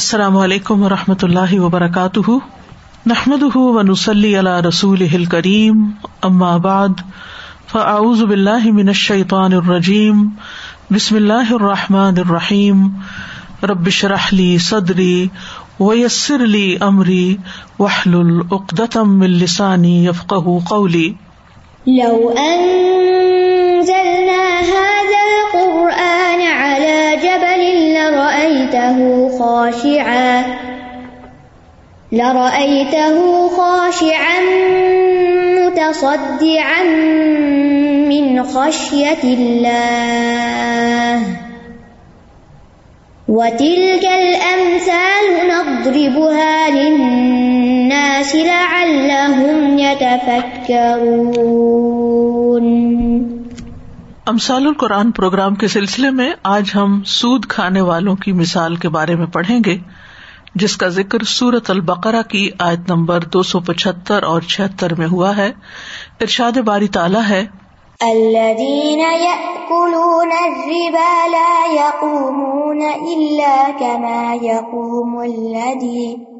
السلام علیکم و رحمۃ اللہ وبرکاتہ۔ نحمد ونسلی علی رسول کریم ام آباد فاعوذ باللہ من الشیطان الرجیم، بسم اللہ الرحمٰن الرحیم۔ ربش رحلی صدری ویسر علی عمری وحل العقدم السانی یفق قولی۔ لو أنزلنا هذا القرآن على جبل لرأيته خاشعا. لرأيته خاشعا متصدعا من خشية الله. وتلك الأمثال نضربها للناس لعلهم يتفكرون. امسال القرآن پروگرام کے سلسلے میں آج ہم سود کھانے والوں کی مثال کے بارے میں پڑھیں گے، جس کا ذکر سورت البقرا کی آیت نمبر دو سو پچہتر اور چھہتر میں ہوا ہے۔ ارشاد باری تالا ہے، الذين يأكلون الربا لا يقومون إلا كما يقوم الذي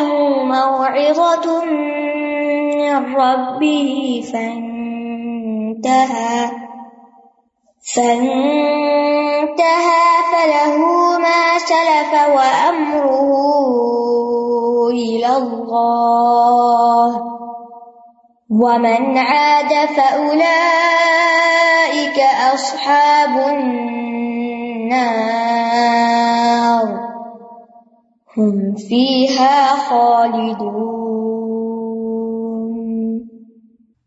له موعظة من ربه فانتهى. فانتهى فله ما سلف وأمره إلى الله. ومن عاد فأولئك أصحاب النار. فيها خالدون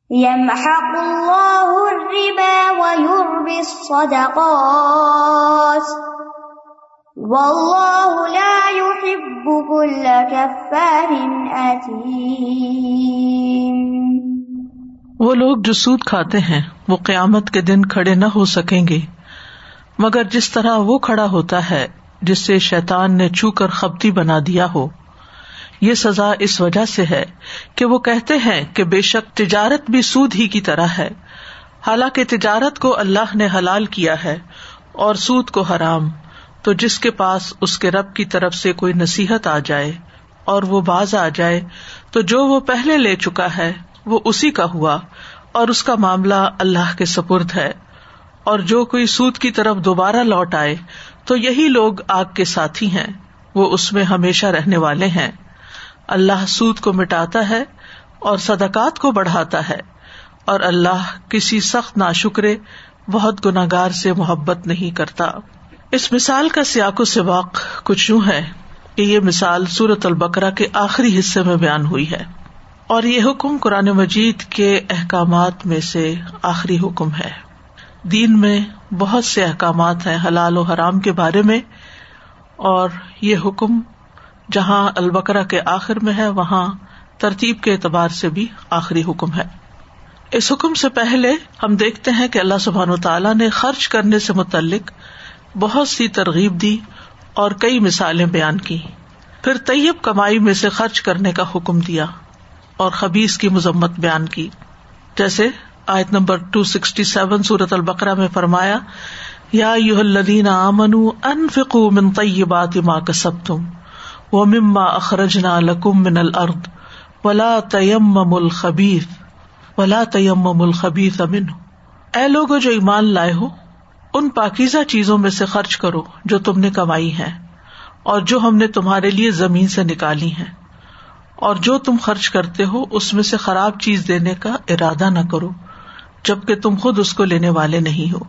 يمحق الله الربا ويربي الصدقات والله لا يحب كل كفار أثيم وہ لوگ جو سود کھاتے ہیں، وہ قیامت کے دن کھڑے نہ ہو سکیں گے۔ مگر جس طرح وہ کھڑا ہوتا ہے جس سے شیتان نے چھو کر خبتی بنا دیا ہو۔ یہ سزا اس وجہ سے ہے کہ وہ کہتے ہیں کہ بے شک تجارت بھی سود ہی کی طرح ہے۔ حالانکہ تجارت کو اللہ نے حلال کیا ہے اور سود کو حرام، تو جس کے پاس اس کے رب کی طرف سے کوئی نصیحت آ جائے اور وہ باز آ جائے، تو جو وہ پہلے لے چکا ہے، وہ اسی کا ہوا اور اس کا معاملہ اللہ کے سپرد ہے۔ اور جو کوئی سود کی طرف دوبارہ لوٹ آئے تو یہی لوگ آگ کے ساتھی ہیں۔ وہ اس میں ہمیشہ رہنے والے ہیں۔ اللہ سود کو مٹاتا ہے اور صدقات کو بڑھاتا ہے۔ اور اللہ کسی سخت نا شکرے بہت گناگار سے محبت نہیں کرتا۔ اس مثال کا سیاق و سباق کچھ یوں ہے کہ یہ مثال سورت البکرا کے آخری حصے میں بیان ہوئی ہے۔ اور یہ حکم قرآن مجید کے احکامات میں سے آخری حکم ہے۔ دین میں بہت سے احکامات ہیں حلال و حرام کے بارے میں، اور یہ حکم جہاں البکرا کے آخر میں ہے، وہاں ترتیب کے اعتبار سے بھی آخری حکم ہے۔ اس حکم سے پہلے ہم دیکھتے ہیں کہ اللہ سبحان و تعالیٰ نے خرچ کرنے سے متعلق بہت سی ترغیب دی اور کئی مثالیں بیان کی۔ پھر طیب کمائی میں سے خرچ کرنے کا حکم دیا اور خبیز کی مذمت بیان کی۔ جیسے آیت نمبر ٹو سکسٹی سیون سورت البکرا میں فرمایا، یا یو الدین امن ان من طیبات ما کسب تم و مما اخرجنا لکم من الارض ولا تیم الخبیث ولا تیم الخبیث امن اے لوگ جو ایمان لائے ہو، ان پاکیزہ چیزوں میں سے خرچ کرو جو تم نے کمائی ہے اور جو ہم نے تمہارے لیے زمین سے نکالی ہے اور جو تم خرچ کرتے ہو، اس میں سے خراب چیز دینے کا ارادہ نہ کرو۔ جبکہ تم خود اس کو لینے والے نہیں ہو۔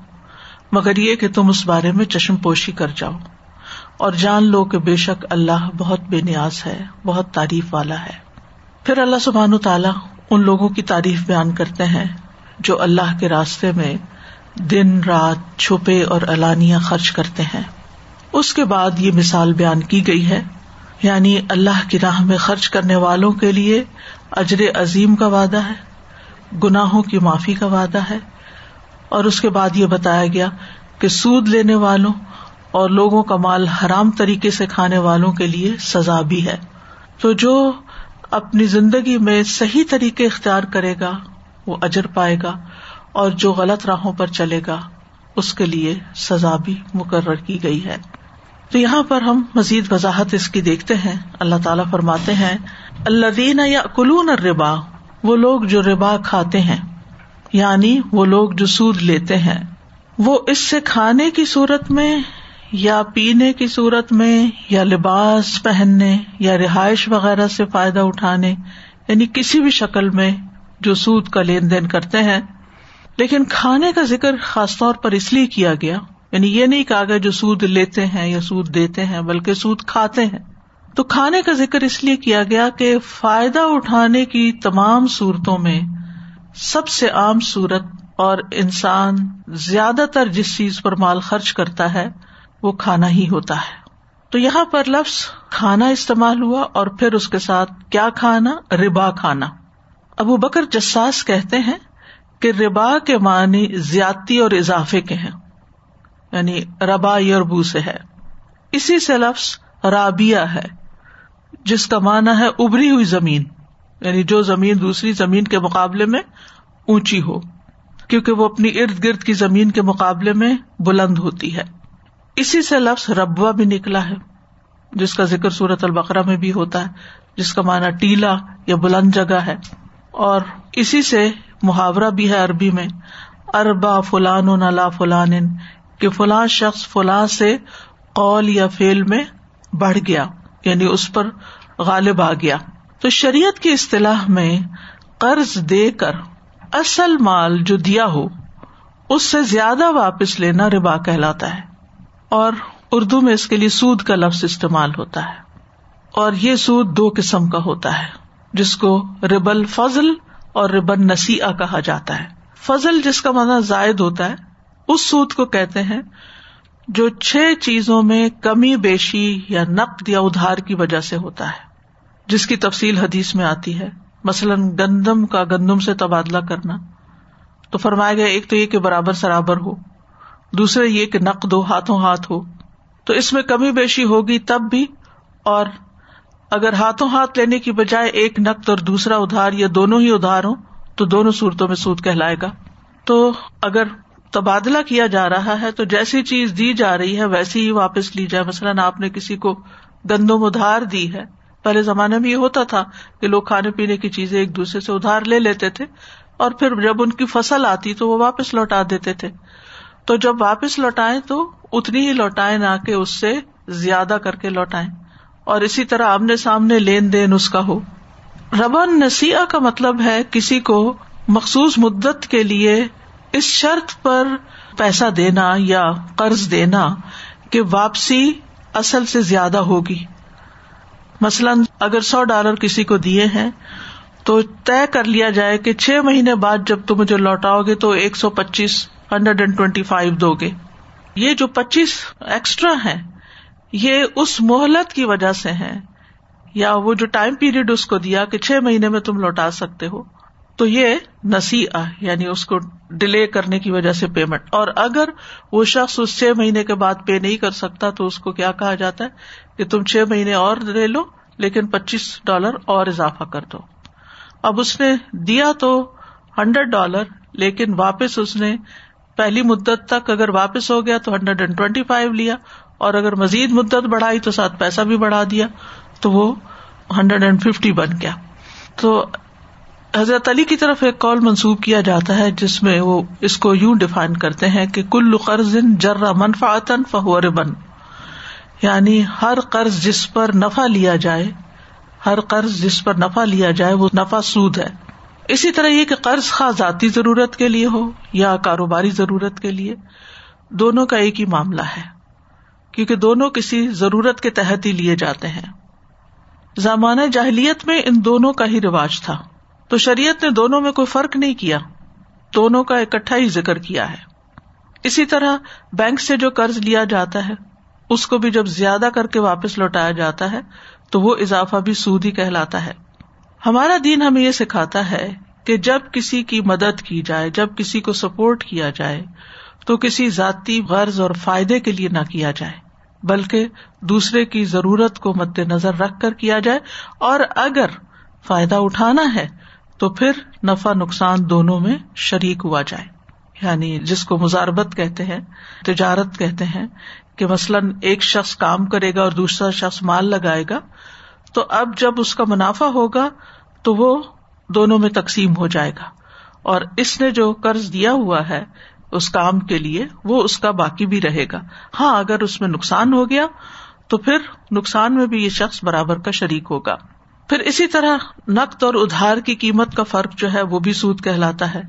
مگر یہ کہ تم اس بارے میں چشم پوشی کر جاؤ۔ اور جان لو کہ بے شک اللہ بہت بے نیاز ہے، بہت تعریف والا ہے۔ پھر اللہ سبحان تعالیٰ ان لوگوں کی تعریف بیان کرتے ہیں جو اللہ کے راستے میں دن، رات چھپے اور الانیہ خرچ کرتے ہیں۔ اس کے بعد یہ مثال بیان کی گئی ہے یعنی اللہ کی راہ میں خرچ کرنے والوں کے لیے اجر عظیم کا وعدہ ہے۔ گناہوں کی معافی کا وعدہ ہے۔ اور اس کے بعد یہ بتایا گیا کہ سود لینے والوں اور لوگوں کا مال حرام طریقے سے کھانے والوں کے لیے سزا بھی ہے۔ تو جو اپنی زندگی میں صحیح طریقے اختیار کرے گا، وہ اجر پائے گا، اور جو غلط راہوں پر چلے گا، اس کے لیے سزا بھی مقرر کی گئی ہے۔ تو یہاں پر ہم مزید وضاحت اس کی دیکھتے ہیں۔ اللہ تعالیٰ فرماتے ہیں اللہ دین یا کلون ربا وہ لوگ جو ربا کھاتے ہیں یعنی وہ لوگ جو سود لیتے ہیں۔ وہ اس سے کھانے کی صورت میں، یا پینے کی صورت میں، یا لباس پہننے، یا رہائش وغیرہ سے فائدہ اٹھانے یعنی کسی بھی شکل میں جو سود کا لین دین کرتے ہیں۔ لیکن کھانے کا ذکر خاص طور پر اس لیے کیا گیا یعنی یہ نہیں کہا گیا جو سود لیتے ہیں یا سود دیتے ہیں، بلکہ سود کھاتے ہیں۔ تو کھانے کا ذکر اس لیے کیا گیا کہ فائدہ اٹھانے کی تمام صورتوں میں سب سے عام صورت اور انسان زیادہ تر جس چیز پر مال خرچ کرتا ہے، وہ کھانا ہی ہوتا ہے۔ تو یہاں پر لفظ کھانا استعمال ہوا اور پھر اس کے ساتھ کیا کھانا؟ ربا کھانا۔ ابو بکر جساس کہتے ہیں کہ ربا کے معنی زیادتی اور اضافے کے ہیں یعنی ربا یوربو سے ہے۔ اسی سے لفظ رابیا ہے۔ جس کا معنی ہے ابری ہوئی زمین یعنی جو زمین دوسری زمین کے مقابلے میں اونچی ہو، کیونکہ وہ اپنی ارد گرد کی زمین کے مقابلے میں بلند ہوتی ہے۔ اسی سے لفظ ربوا بھی نکلا ہے، جس کا ذکر سورت البقرا میں بھی ہوتا ہے، جس کا معنی ٹیلا یا بلند جگہ ہے۔ اور اسی سے محاورہ بھی ہے عربی میں اربا فلان و نلا فلان کہ فلاں شخص فلاں سے قول یا فیل میں بڑھ گیا۔ یعنی اس پر غالب آ گیا۔ تو شریعت کی اصطلاح میں قرض دے کر اصل مال جو دیا ہو، اس سے زیادہ واپس لینا ربا کہلاتا ہے۔ اور اردو میں اس کے لیے سود کا لفظ استعمال ہوتا ہے۔ اور یہ سود دو قسم کا ہوتا ہے، جس کو ربل فضل اور ربن نسیح کہا جاتا ہے۔ فضل جس کا مطلب زائد ہوتا ہے، اس سود کو کہتے ہیں جو چھ چیزوں میں کمی، بیشی یا نقد یا ادھار کی وجہ سے ہوتا ہے، جس کی تفصیل حدیث میں آتی ہے۔ مثلاً گندم کا گندم سے تبادلہ کرنا۔ تو فرمایا گیا، ایک تو یہ کہ برابر سرابر ہو، دوسرے یہ کہ نقد ہو، ہاتھوں ہاتھ ہو۔ تو اس میں کمی، بیشی ہوگی تب بھی، اور اگر ہاتھوں ہاتھ لینے کی بجائے ایک نقد اور دوسرا ادھار یا دونوں ہی ادھار ہو تو دونوں صورتوں میں سود کہلائے گا۔ تو اگر تبادلہ کیا جا رہا ہے تو جیسی چیز دی جا رہی ہے ویسی ہی واپس لی جائے۔ مثلاً آپ نے کسی کو گندم ادھار دی ہے۔ پہلے زمانے میں یہ ہوتا تھا کہ لوگ کھانے پینے کی چیزیں ایک دوسرے سے ادھار لے لیتے تھے اور پھر جب ان کی فصل آتی تو وہ واپس لوٹا دیتے تھے۔ تو جب واپس لوٹائے تو اتنی ہی لوٹائے نہ کہ اس سے زیادہ کر کے لوٹائے اور اسی طرح آمنے سامنے لین دین اس کا ہو۔ ربن نسیح کا مطلب ہے کسی کو مخصوص مدت کے لیے اس شرط پر پیسہ دینا یا قرض دینا کہ واپسی اصل سے زیادہ ہوگی۔ مثلاً اگر سو ڈالر کسی کو دیے ہیں تو طے کر لیا جائے کہ چھ مہینے بعد جب تم مجھے لوٹاؤ گے تو ایک سو پچیس، ہنڈریڈ اینڈ ٹوینٹی فائیو دو گے۔ یہ جو پچیس ایکسٹرا ہے یہ اس مہلت کی وجہ سے ہے یا وہ جو ٹائم پیریڈ اس کو دیا کہ چھ مہینے میں تم لوٹا سکتے ہو۔ تو یہ نسی یعنی اس کو ڈیلے کرنے کی وجہ سے پیمنٹ اور اگر وہ شخص اس چھ مہینے کے بعد پے نہیں کر سکتا، تو اس کو کیا کہا جاتا ہے؟ کہ تم چھ مہینے اور لے لو، لیکن پچیس ڈالر اور اضافہ کر دو۔ اب اس نے دیا تو ہنڈریڈ ڈالر لیکن واپس اس نے پہلی مدت تک اگر واپس ہو گیا تو ہنڈریڈ اینڈ ٹوینٹی فائیو لیا۔ اور اگر مزید مدت بڑھائی تو ساتھ پیسہ بھی بڑھا دیا۔ تو وہ ہنڈریڈ اینڈ ففٹی بن گیا۔ تو حضرت علی کی طرف ایک کال منسوب کیا جاتا ہے جس میں وہ اس کو یوں ڈیفائن کرتے ہیں کہ کل قرض جرا منفاطن فہور بن یعنی ہر قرض جس پر نفع لیا جائے، ہر قرض جس پر نفع لیا جائے، وہ نفع سود ہے۔ اسی طرح یہ کہ قرض خاص ذاتی ضرورت کے لیے ہو یا کاروباری ضرورت کے لیے، دونوں کا ایک ہی معاملہ ہے۔ کیونکہ دونوں کسی ضرورت کے تحت ہی لیے جاتے ہیں۔ زمانۂ جاہلیت میں ان دونوں کا ہی رواج تھا۔ تو شریعت نے دونوں میں کوئی فرق نہیں کیا۔ دونوں کا اکٹھا ہی ذکر کیا ہے۔ اسی طرح بینک سے جو قرض لیا جاتا ہے، اس کو بھی جب زیادہ کر کے واپس لوٹایا جاتا ہے، تو وہ اضافہ بھی سود ہی کہلاتا ہے۔ ہمارا دین ہمیں یہ سکھاتا ہے کہ جب کسی کی مدد کی جائے، جب کسی کو سپورٹ کیا جائے، تو کسی ذاتی غرض اور فائدے کے لیے نہ کیا جائے، بلکہ دوسرے کی ضرورت کو مد نظر رکھ کر کیا جائے۔ اور اگر فائدہ اٹھانا ہے تو پھر نفع نقصان دونوں میں شریک ہوا جائے۔ یعنی جس کو مزاربت کہتے ہیں، تجارت کہتے ہیں کہ مثلاً ایک شخص کام کرے گا اور دوسرا شخص مال لگائے گا، تو اب جب اس کا منافع ہوگا تو وہ دونوں میں تقسیم ہو جائے گا۔ اور اس نے جو قرض دیا ہوا ہے اس کام کے لیے، وہ اس کا باقی بھی رہے گا۔ ہاں اگر اس میں نقصان ہو گیا تو پھر نقصان میں بھی یہ شخص برابر کا شریک ہوگا۔ پھر اسی طرح نقد اور ادھار کی قیمت کا فرق جو ہے وہ بھی سود کہلاتا ہے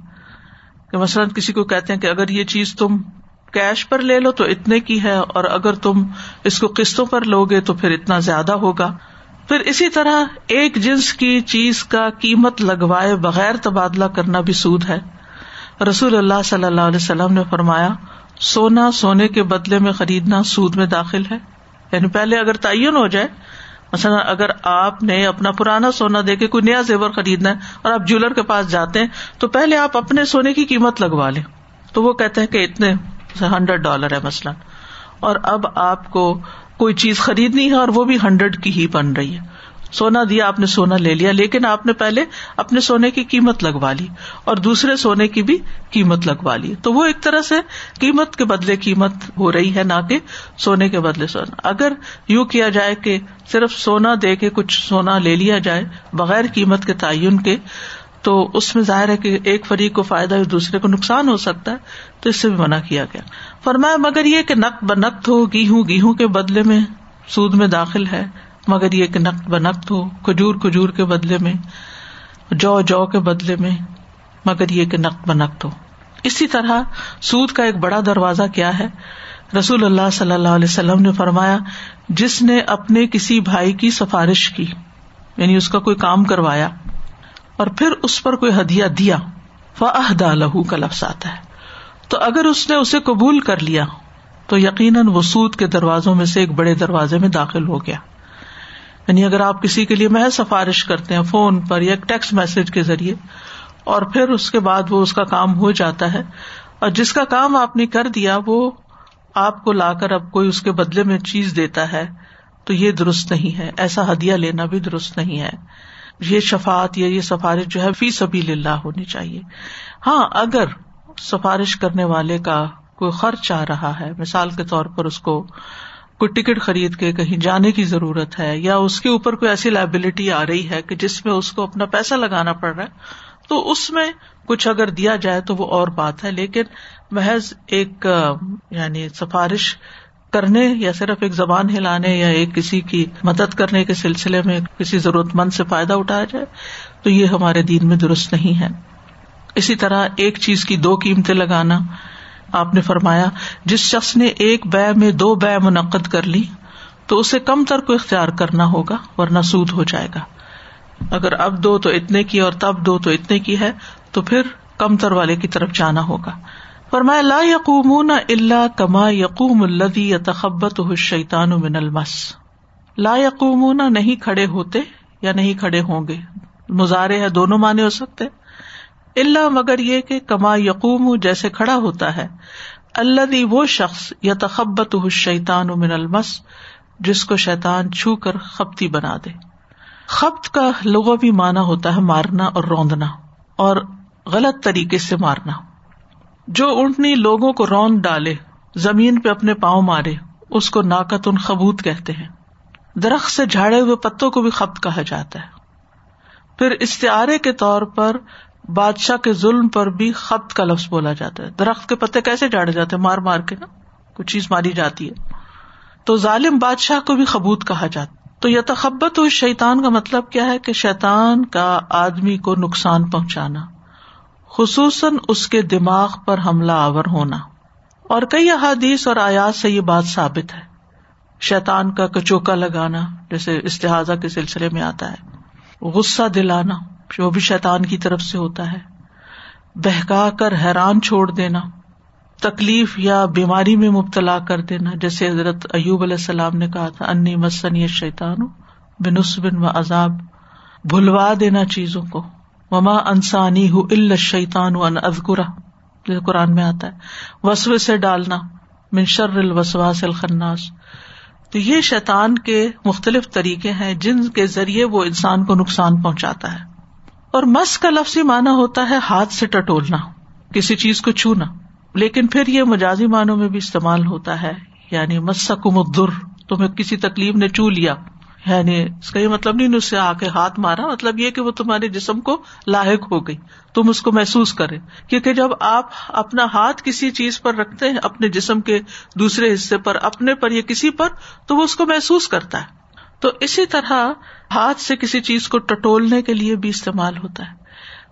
کہ مثلاً کسی کو کہتے ہیں کہ اگر یہ چیز تم کیش پر لے لو تو اتنے کی ہے اور اگر تم اس کو قسطوں پر لو گے تو پھر اتنا زیادہ ہوگا۔ پھر اسی طرح ایک جنس کی چیز کا قیمت لگوائے بغیر تبادلہ کرنا بھی سود ہے۔ رسول اللہ صلی اللہ علیہ وسلم نے فرمایا، سونا سونے کے بدلے میں خریدنا سود میں داخل ہے۔ یعنی پہلے اگر تعین ہو جائے مثلاً اگر آپ نے اپنا پرانا سونا دے کے کوئی نیا زیور خریدنا ہے اور آپ جولر کے پاس جاتے ہیں، تو پہلے آپ اپنے سونے کی قیمت لگوا لیں۔ تو وہ کہتے ہیں کہ اتنے ہنڈریڈ ڈالر ہے مثلاً۔ اور اب آپ کو کوئی چیز خریدنی ہے اور وہ بھی ہنڈریڈ کی ہی بن رہی ہے۔ سونا دیا، آپ نے سونا لے لیا، لیکن آپ نے پہلے اپنے سونے کی قیمت لگوا لی اور دوسرے سونے کی بھی قیمت لگوا لی۔ تو وہ ایک طرح سے قیمت کے بدلے قیمت ہو رہی ہے، نہ کہ سونے کے بدلے سونا۔ اگر یو کیا جائے کہ صرف سونا دے کے کچھ سونا لے لیا جائے بغیر قیمت کے تعین کے، تو اس میں ظاہر ہے کہ ایک فریق کو فائدہ اور دوسرے کو نقصان ہو سکتا ہے، تو اس سے بھی منع کیا گیا۔ فرمایا، مگر یہ کہ نقد بنقد ہو، گیہوں گیہوں کے بدلے میں سود میں داخل ہے مگر یہ کہ نقد بنقد ہو، کھجور کھجور کے بدلے میں، جو جو کے بدلے میں، مگر یہ کہ نقد بنقد ہو۔ اسی طرح سود کا ایک بڑا دروازہ کیا ہے؟ رسول اللہ صلی اللہ علیہ وسلم نے فرمایا، جس نے اپنے کسی بھائی کی سفارش کی یعنی اس کا کوئی کام کروایا، اور پھر اس پر کوئی ہدیہ دیا فہدا لہو کا لفظ آتا ہے۔ تو اگر اس نے اسے قبول کر لیا، تو یقیناً وہ سود کے دروازوں میں سے ایک بڑے دروازے میں داخل ہو گیا۔ یعنی اگر آپ کسی کے لیے محض سفارش کرتے ہیں فون پر یا ٹیکسٹ میسج کے ذریعے، اور پھر اس کے بعد وہ اس کا کام ہو جاتا ہے، اور جس کا کام آپ نے کر دیا، وہ آپ کو لا کر اب کوئی اس کے بدلے میں چیز دیتا ہے، تو یہ درست نہیں ہے۔ ایسا ہدیہ لینا بھی درست نہیں ہے۔ یہ شفات یا یہ سفارش جو ہے، فی سبھی للہ ہونی چاہیے۔ ہاں اگر سفارش کرنے والے کا کوئی خرچ آ رہا ہے، مثال کے طور پر اس کو کوئی ٹکٹ خرید کے کہیں جانے کی ضرورت ہے یا اس کے اوپر کوئی ایسی لائبلٹی آ رہی ہے کہ جس میں اس کو اپنا پیسہ لگانا پڑ رہا ہے، تو اس میں کچھ اگر دیا جائے تو وہ اور بات ہے، لیکن محض ایک یعنی سفارش کرنے یا صرف ایک زبان ہلانے یا ایک کسی کی مدد کرنے کے سلسلے میں کسی ضرورت مند سے فائدہ اٹھایا جائے تو یہ ہمارے دین میں درست نہیں ہے۔ اسی طرح ایک چیز کی دو قیمتیں لگانا آپ نے فرمایا، جس شخص نے ایک بے میں دو بے منعقد کر لی، تو اسے کم تر کو اختیار کرنا ہوگا، ورنہ سود ہو جائے گا۔ اگر اب دو تو اتنے کی اور تب دو تو اتنے کی ہے، تو پھر کم تر والے کی طرف جانا ہوگا۔ فرمایا، لا یقوم اللہ کما یقوم الدی یا تخبت شیتان من المس۔ لا یقوم نہیں کھڑے ہوتے یا نہیں کھڑے ہوں گے۔ مزارے ہے، دونوں مانے ہو سکتے۔ اللہ مگر یہ کہ کما یقوم جیسے کھڑا ہوتا ہے۔ اللہ وہ شخص یا تخبت شیتان من المس، جس کو شیتان چھو کر خپتی بنا دے۔ خپت کا لغو بھی مانا ہوتا ہے مارنا اور روندنا، اور غلط طریقے سے مارنا۔ جو اونٹنی لوگوں کو روند ڈالے، زمین پہ اپنے پاؤں مارے، اس کو ناقت ان خبوت کہتے ہیں۔ درخت سے جھاڑے ہوئے پتوں کو بھی خپت کہا جاتا ہے۔ پھر استعارے کے طور پر بادشاہ کے ظلم پر بھی خبت کا لفظ بولا جاتا ہے۔ درخت کے پتے کیسے جاڑے جاتے ہیں؟ مار مار کے نا۔ کچھ چیز ماری جاتی ہے۔ تو ظالم بادشاہ کو بھی خبوت کہا جاتا تو یہ تخبت ہوئی شیتان کا مطلب کیا ہے کہ شیتان کا آدمی کو نقصان پہنچانا، خصوصاً اس کے دماغ پر حملہ آور ہونا۔ اور کئی احادیث اور آیات سے یہ بات ثابت ہے۔ شیتان کا کچوکا لگانا، جیسے استحاظہ کے سلسلے میں آتا ہے۔ غصہ دلانا۔ جو بھی شیتان کی طرف سے ہوتا ہے۔ بہکا کر حیران چھوڑ دینا، تکلیف یا بیماری میں مبتلا کر دینا۔ جیسے حضرت ایوب علیہ السلام نے کہا تھا، انی مسن یہ شیتان بنس بن و عذاب۔ بھلوا دینا چیزوں کو۔ وما انسانی ہُ الشیتان ان ازگرا قرآن میں آتا ہے۔ وسو سے ڈالنا منشر الوسواس الخناس۔ تو یہ شیطان کے مختلف طریقے ہیں جن کے ذریعے وہ انسان کو نقصان پہنچاتا ہے۔ اور مس کا لفظی معنی ہوتا ہے ہاتھ سے ٹٹولنا، کسی چیز کو چھونا۔ لیکن پھر یہ مجازی معنوں میں بھی استعمال ہوتا ہے یعنی مسکم الدر، تمہیں کسی تکلیف نے چو لیا۔ یعنی اس کا یہ مطلب نہیں، اس سے آ کے ہاتھ مارا مطلب یہ کہ وہ تمہارے جسم کو لاحق ہو گئی۔ تم اس کو محسوس کرے۔ کیونکہ جب آپ اپنا ہاتھ کسی چیز پر رکھتے ہیں، اپنے جسم کے دوسرے حصے پر، اپنے پر یا کسی پر، تو وہ اس کو محسوس کرتا ہے۔ تو اسی طرح ہاتھ سے کسی چیز کو ٹٹولنے کے لیے بھی استعمال ہوتا ہے۔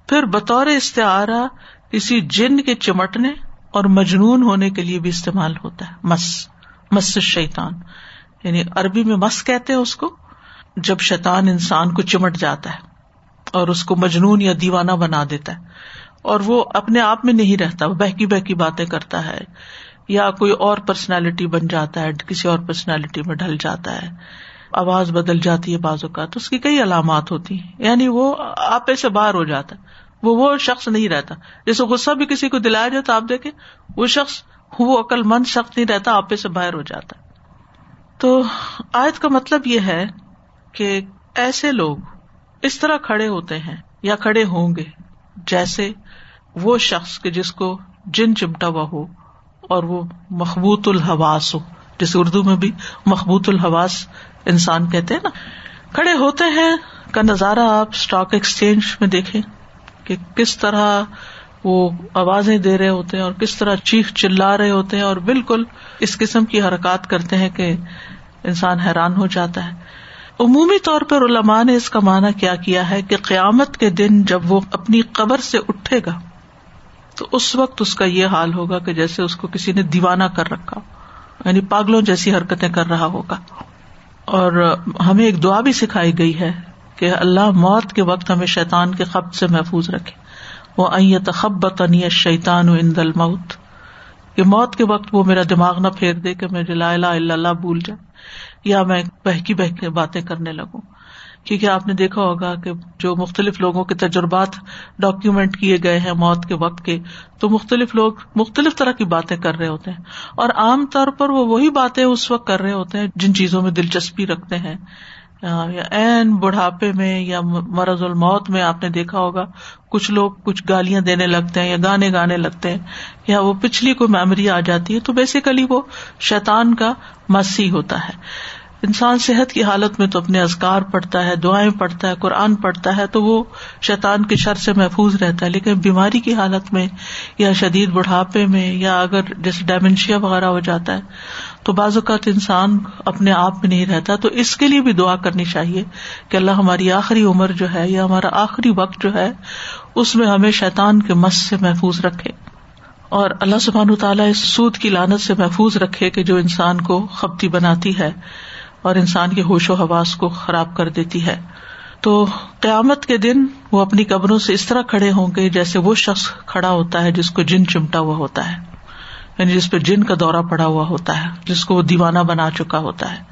پھر بطور استعارہ کسی جن کے چمٹنے اور مجنون ہونے کے لیے بھی استعمال ہوتا ہے۔ مس مس شیتان یعنی عربی میں مس کہتے ہیں اس کو۔ جب شیطان انسان کو چمٹ جاتا ہے اور اس کو مجنون یا دیوانہ بنا دیتا ہے اور وہ اپنے آپ میں نہیں رہتا، وہ بہکی بہکی باتیں کرتا ہے یا کوئی اور پرسنالٹی بن جاتا ہے، کسی اور پرسنالٹی میں ڈھل جاتا ہے۔ آواز بدل جاتی ہے بازو کا تو اس کی کئی علامات ہوتی ہیں۔ یعنی وہ آپے سے باہر ہو جاتا ہے۔ وہ وہ شخص نہیں رہتا۔ جیسے غصہ بھی کسی کو دلایا جائے تو آپ دیکھیں، وہ شخص، وہ عقل مند شخص نہیں رہتا آپے سے باہر ہو جاتا ہے۔ تو آیت کا مطلب یہ ہے کہ ایسے لوگ اس طرح کھڑے ہوتے ہیں یا کھڑے ہوں گے جیسے وہ شخص کے جس کو جن چمٹا ہوا ہو اور وہ مخبوط الحواس ہو۔ جیسے اردو میں بھی مخبوط الحواس انسان کہتے ہیں نا، کھڑے ہوتے ہیں، کا نظارہ آپ اسٹاک ایکسچینج میں دیکھیں کہ کس طرح وہ آوازیں دے رہے ہوتے ہیں اور کس طرح چیخ چلا رہے ہوتے ہیں اور بالکل اس قسم کی حرکات کرتے ہیں کہ انسان حیران ہو جاتا ہے۔ عمومی طور پر علماء نے اس کا معنی کیا کیا ہے کہ قیامت کے دن جب وہ اپنی قبر سے اٹھے گا، تو اس وقت اس کا یہ حال ہوگا کہ جیسے اس کو کسی نے دیوانہ کر رکھا یعنی پاگلوں جیسی حرکتیں کر رہا ہوگا۔ اور ہمیں ایک دعا بھی سکھائی گئی ہے کہ اللہ موت کے وقت ہمیں شیطان کے خبر سے محفوظ رکھے۔ وہ تخبت شیطان و ان دل موت کہ موت کے وقت وہ میرا دماغ نہ پھیر دے کہ میں لا الہ الا اللہ بھول جائے یا میں بہکی بہکی باتیں کرنے لگوں۔ کیونکہ آپ نے دیکھا ہوگا کہ جو مختلف لوگوں کے تجربات ڈاکیومینٹ کیے گئے ہیں موت کے وقت کے، تو مختلف لوگ مختلف طرح کی باتیں کر رہے ہوتے ہیں۔ اور عام طور پر وہ وہی باتیں اس وقت کر رہے ہوتے ہیں جن چیزوں میں دلچسپی رکھتے ہیں۔ یا این بڑھاپے میں یا مرض الموت میں آپ نے دیکھا ہوگا، کچھ لوگ کچھ گالیاں دینے لگتے ہیں یا گانے گانے لگتے ہیں، یا وہ پچھلی کوئی میموری آ جاتی ہے تو بیسیکلی وہ شیتان کا مسی ہوتا ہے۔ انسان صحت کی حالت میں تو اپنے ازکار پڑھتا ہے، دعائیں پڑھتا ہے، قرآن پڑھتا ہے، تو وہ شیطان کے شر سے محفوظ رہتا ہے۔ لیکن بیماری کی حالت میں یا شدید بڑھاپے میں یا اگر جیسے ڈائمینشیا وغیرہ ہو جاتا ہے، تو بعض اوقات انسان اپنے آپ میں نہیں رہتا۔ تو اس کے لیے بھی دعا کرنی چاہیے کہ اللہ ہماری آخری عمر جو ہے یا ہمارا آخری وقت جو ہے، اس میں ہمیں شیطان کے مس سے محفوظ رکھے۔ اور اللہ سبحان تعالیٰ اس سود کی لانت سے محفوظ رکھے کہ جو انسان کو خپتی بناتی ہے۔ اور انسان کے ہوش و حواس کو خراب کر دیتی ہے۔ تو قیامت کے دن وہ اپنی قبروں سے اس طرح کھڑے ہوں گے جیسے وہ شخص کھڑا ہوتا ہے جس کو جن چمٹا ہوا ہوتا ہے۔ یعنی جس پہ جن کا دورہ پڑا ہوا ہوتا ہے، جس کو وہ دیوانہ بنا چکا ہوتا ہے۔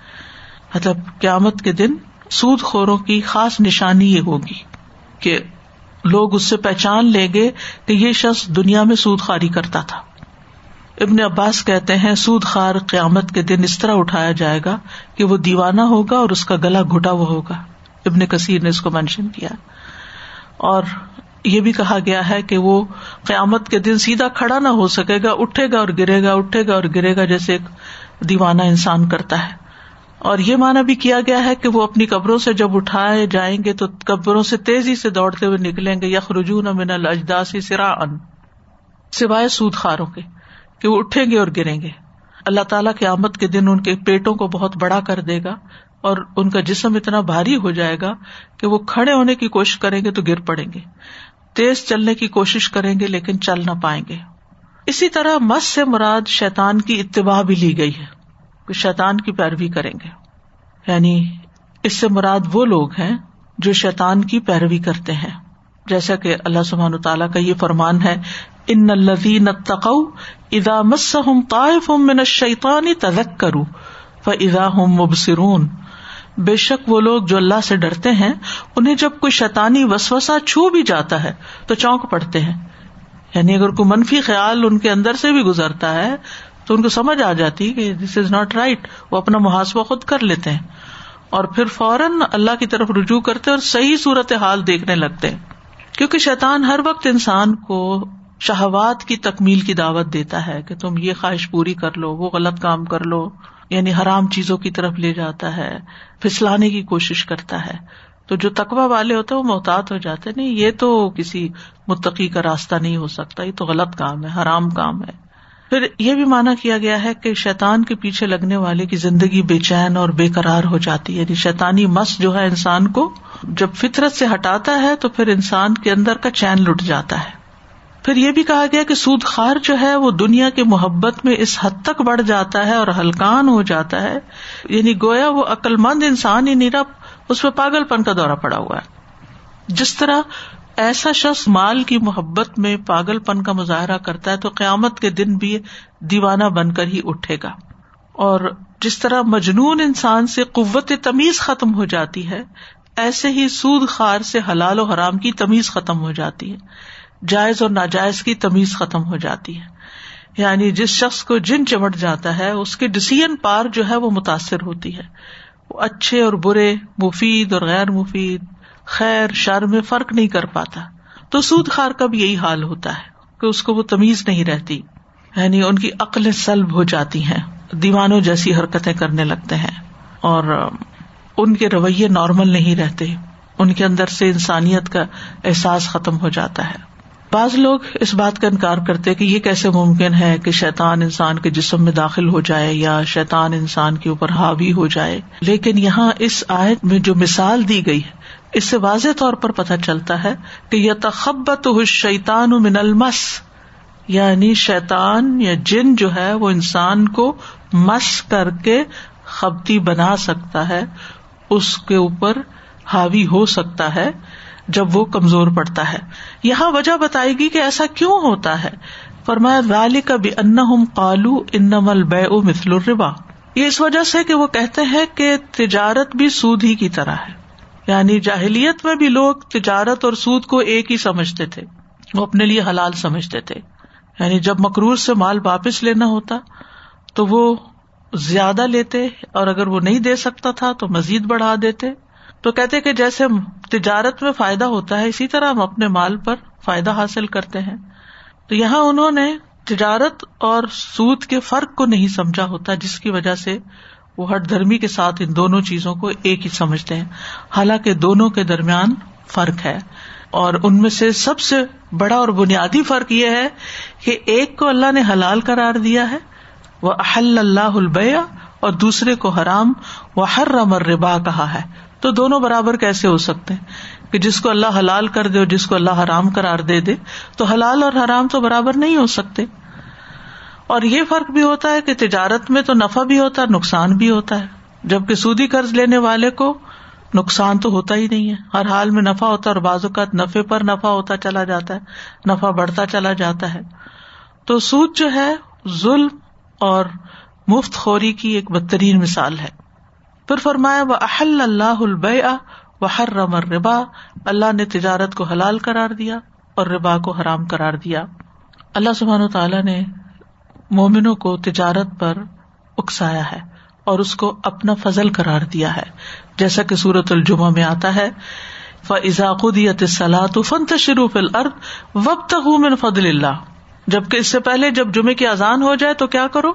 مطلب قیامت کے دن سود خوروں کی خاص نشانی یہ ہوگی کہ لوگ اس سے پہچان لیں گے کہ یہ شخص دنیا میں سود خاری کرتا تھا۔ ابن عباس کہتے ہیں، سود خار قیامت کے دن اس طرح اٹھایا جائے گا کہ وہ دیوانہ ہوگا اور اس کا گلا گھٹا ہوا ہوگا۔ ابن کثیر نے اس کو مینشن کیا۔ اور یہ بھی کہا گیا ہے کہ وہ قیامت کے دن سیدھا کھڑا نہ ہو سکے گا، اٹھے گا اور گرے گا، اٹھے گا اور گرے گا جیسے ایک دیوانہ انسان کرتا ہے۔ اور یہ مانا بھی کیا گیا ہے کہ وہ اپنی قبروں سے جب اٹھائے جائیں گے تو قبروں سے تیزی سے دوڑتے ہوئے نکلیں گے۔ یا خرجون امن الجداسی سرا ان سوائے سود خاروں کے۔ کہ وہ اٹھیں گے اور گریں گے۔ اللہ تعالیٰ کے آمد کے دن ان کے پیٹوں کو بہت بڑا کر دے گا اور ان کا جسم اتنا بھاری ہو جائے گا کہ وہ کھڑے ہونے کی کوشش کریں گے تو گر پڑیں گے۔ تیز چلنے کی کوشش کریں گے لیکن چل نہ پائیں گے۔ اسی طرح مس سے مراد شیتان کی اتباع بھی لی گئی ہے کہ شیتان کی پیروی کریں گے۔ یعنی اس سے مراد وہ لوگ ہیں جو شیتان کی پیروی کرتے ہیں۔ جیسا کہ اللہ سبحان تعالیٰ کا یہ فرمان ہے، ان الذین اتقوا اذا مسهم طائف من الشیطان تذکروا فاذا هم مبصرون. بے شک وہ لوگ جو اللہ سے ڈرتے ہیں، انہیں جب کوئی شیطانی وسوسہ چھو بھی جاتا ہے تو چونک پڑتے ہیں۔ یعنی اگر کوئی منفی خیال ان کے اندر سے بھی گزرتا ہے، تو ان کو سمجھ آ جاتی کہ دس از ناٹ رائٹ وہ اپنا محاسبہ خود کر لیتے ہیں۔ اور پھر فوراً اللہ کی طرف رجوع کرتے اور صحیح صورت حال دیکھنے لگتے ہیں۔ کیونکہ شیطان ہر وقت انسان کو شہوات کی تکمیل کی دعوت دیتا ہے کہ تم یہ خواہش پوری کر لو، وہ غلط کام کر لو یعنی حرام چیزوں کی طرف لے جاتا ہے، پھسلانے کی کوشش کرتا ہے۔ تو جو تقوا والے ہوتے ہیں وہ محتاط ہو جاتے نہیں، یہ تو کسی متقی کا راستہ نہیں ہو سکتا، یہ تو غلط کام ہے، حرام کام ہے۔ پھر یہ بھی مانا کیا گیا ہے کہ شیتان کے پیچھے لگنے والے کی زندگی بے چین اور بے قرار ہو جاتی ہے۔ یعنی شیتانی مس جو ہے انسان کو جب فطرت سے ہٹاتا ہے تو پھر انسان کے اندر کا چین لٹ جاتا ہے۔ پھر یہ بھی کہا گیا کہ سود خار جو ہے وہ دنیا کی محبت میں اس حد تک بڑھ جاتا ہے اور ہلکان ہو جاتا ہے۔ یعنی گویا وہ عقل مند انسان ہی نیرا اس پہ پاگل پن کا دورہ پڑا ہوا ہے۔ جس طرح ایسا شخص مال کی محبت میں پاگل پن کا مظاہرہ کرتا ہے تو قیامت کے دن بھی دیوانہ بن کر ہی اٹھے گا۔ اور جس طرح مجنون انسان سے قوت تمیز ختم ہو جاتی ہے، ایسے ہی سود خار سے حلال و حرام کی تمیز ختم ہو جاتی ہے۔ جائز اور ناجائز کی تمیز ختم ہو جاتی ہے۔ یعنی جس شخص کو جن چمٹ جاتا ہے، اس کی ڈسیزن پار جو ہے وہ متاثر ہوتی ہے۔ وہ اچھے اور برے، مفید اور غیر مفید خیر شر میں فرق نہیں کر پاتا۔ تو سود خار کا بھی یہی حال ہوتا ہے کہ اس کو وہ تمیز نہیں رہتی۔ یعنی ان کی عقل سلب ہو جاتی ہیں، دیوانوں جیسی حرکتیں کرنے لگتے ہیں۔ اور ان کے رویے نارمل نہیں رہتے۔ ان کے اندر سے انسانیت کا احساس ختم ہو جاتا ہے۔ بعض لوگ اس بات کا انکار کرتے کہ یہ کیسے ممکن ہے کہ شیطان انسان کے جسم میں داخل ہو جائے یا شیطان انسان کے اوپر حاوی ہو جائے۔ لیکن یہاں اس آیت میں جو مثال دی گئی ہے اس سے واضح طور پر پتہ چلتا ہے کہ یہ تخبت شیطان من المس یعنی شیطان یا جن جو ہے وہ انسان کو مس کر کے خبتی بنا سکتا ہے، اس کے اوپر حاوی ہو سکتا ہے جب وہ کمزور پڑتا ہے۔ یہاں وجہ بتائے گی کہ ایسا کیوں ہوتا ہے۔ فرمایا رالی کا بھی ان قالو ان مل بے او مثل الربا۔ یہ اس وجہ سے کہ وہ کہتے ہیں کہ تجارت بھی سود ہی کی طرح ہے۔ یعنی جاہلیت میں بھی لوگ تجارت اور سود کو ایک ہی سمجھتے تھے۔ وہ اپنے لیے حلال سمجھتے تھے۔ یعنی جب مکرور سے مال واپس لینا ہوتا تو وہ زیادہ لیتے اور اگر وہ نہیں دے سکتا تھا تو مزید بڑھا دیتے۔ تو کہتے کہ جیسے تجارت میں فائدہ ہوتا ہے، اسی طرح ہم اپنے مال پر فائدہ حاصل کرتے ہیں۔ تو یہاں انہوں نے تجارت اور سود کے فرق کو نہیں سمجھا ہوتا، جس کی وجہ سے وہ ہٹ دھرمی کے ساتھ ان دونوں چیزوں کو ایک ہی سمجھتے ہیں۔ حالانکہ دونوں کے درمیان فرق ہے۔ اور ان میں سے سب سے بڑا اور بنیادی فرق یہ ہے کہ ایک کو اللہ نے حلال قرار دیا ہے، وہ احل اللہ البیا اور دوسرے کو حرام، وہ ہر رمر ربا کہا ہے۔ تو دونوں برابر کیسے ہو سکتے ہیں؟ کہ جس کو اللہ حلال کر دے اور جس کو اللہ حرام کرار دے دے، تو حلال اور حرام تو برابر نہیں ہو سکتے۔ اور یہ فرق بھی ہوتا ہے کہ تجارت میں تو نفع بھی ہوتا ہے، نقصان بھی ہوتا ہے۔ جبکہ سودی قرض لینے والے کو نقصان تو ہوتا ہی نہیں ہے۔ ہر حال میں نفع ہوتا ہے اور بعض اوقات نفے پر نفع ہوتا چلا جاتا ہے، نفع بڑھتا چلا جاتا ہے۔ تو سود جو ہے، ظلم اور مفت خوری کی ایک بدترین مثال ہے۔ پھر فرمایا وہ احل اللہ البے و ہر رمر ربا اللہ نے تجارت کو حلال کرار دیا اور ربا کو حرام کرار دیا۔ اللہ سبحان تعالیٰ نے مومنوں کو تجارت پر اکسایا ہے اور اس کو اپنا فضل قرار دیا ہے۔ جیسا کہ سورت الجمہ میں آتا ہے فضاقیت سلاۃ فن تشروف الرد وب من فضل اللہ جبکہ اس سے پہلے جب جمعے کی اذان ہو جائے تو کیا کرو؟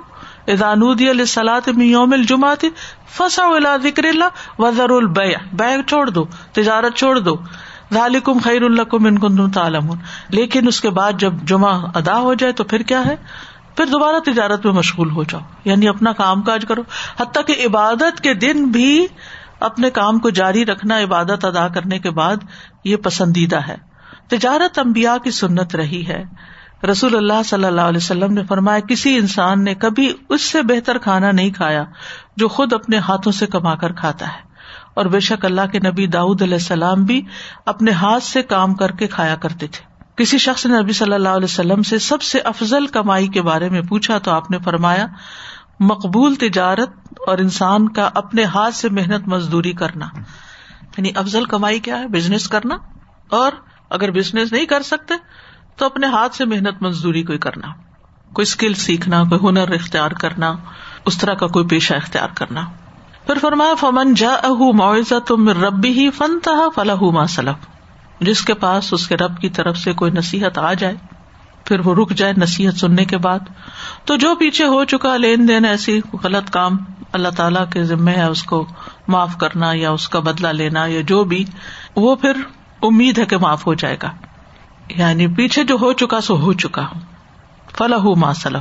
ادانودی علیہ سلاط میں یوم الجمع تھی فسا ذکر اللہ وزر البے بیگ چھوڑ دو، تجارت چھوڑ دو۔ ذالکم خیر اللہ کم ان کن لیکن اس کے بعد جب جمعہ ادا ہو جائے تو پھر کیا ہے؟ پھر دوبارہ تجارت میں مشغول ہو جاؤ۔ یعنی اپنا کام کاج کرو۔ حتیٰ کہ عبادت کے دن بھی اپنے کام کو جاری رکھنا عبادت ادا کرنے کے بعد یہ پسندیدہ ہے۔ تجارت امبیا کی سنت رہی ہے۔ رسول اللہ صلی اللہ علیہ وسلم نے فرمایا، کسی انسان نے کبھی اس سے بہتر کھانا نہیں کھایا جو خود اپنے ہاتھوں سے کما کر کھاتا ہے۔ اور بے شک اللہ کے نبی داود علیہ السلام بھی اپنے ہاتھ سے کام کر کے کھایا کرتے تھے۔ کسی شخص نے نبی صلی اللہ علیہ وسلم سے سب سے افضل کمائی کے بارے میں پوچھا تو آپ نے فرمایا، مقبول تجارت اور انسان کا اپنے ہاتھ سے محنت مزدوری کرنا۔ یعنی افضل کمائی کیا ہے؟ بزنس کرنا۔ اور اگر بزنس نہیں کر سکتے، تو اپنے ہاتھ سے محنت مزدوری کوئی کرنا۔ کوئی اسکل سیکھنا، کوئی ہنر اختیار کرنا، اس طرح کا کوئی پیشہ اختیار کرنا۔ پھر فرمایا، فمن جا معاوضہ تم ربی ہی فن تھا فلاح ما سلف۔ جس کے پاس اس کے رب کی طرف سے کوئی نصیحت آ جائے، پھر وہ رک جائے نصیحت سننے کے بعد۔ تو جو پیچھے ہو چکا، لین دین ایسی غلط کام اللہ تعالی کے ذمے ہے، اس کو معاف کرنا یا اس کا بدلا لینا یا جو بھی، وہ پھر امید ہے کہ معاف ہو جائے گا۔ یعنی پیچھے جو ہو چکا، سو ہو چکا۔ فلاح ماسل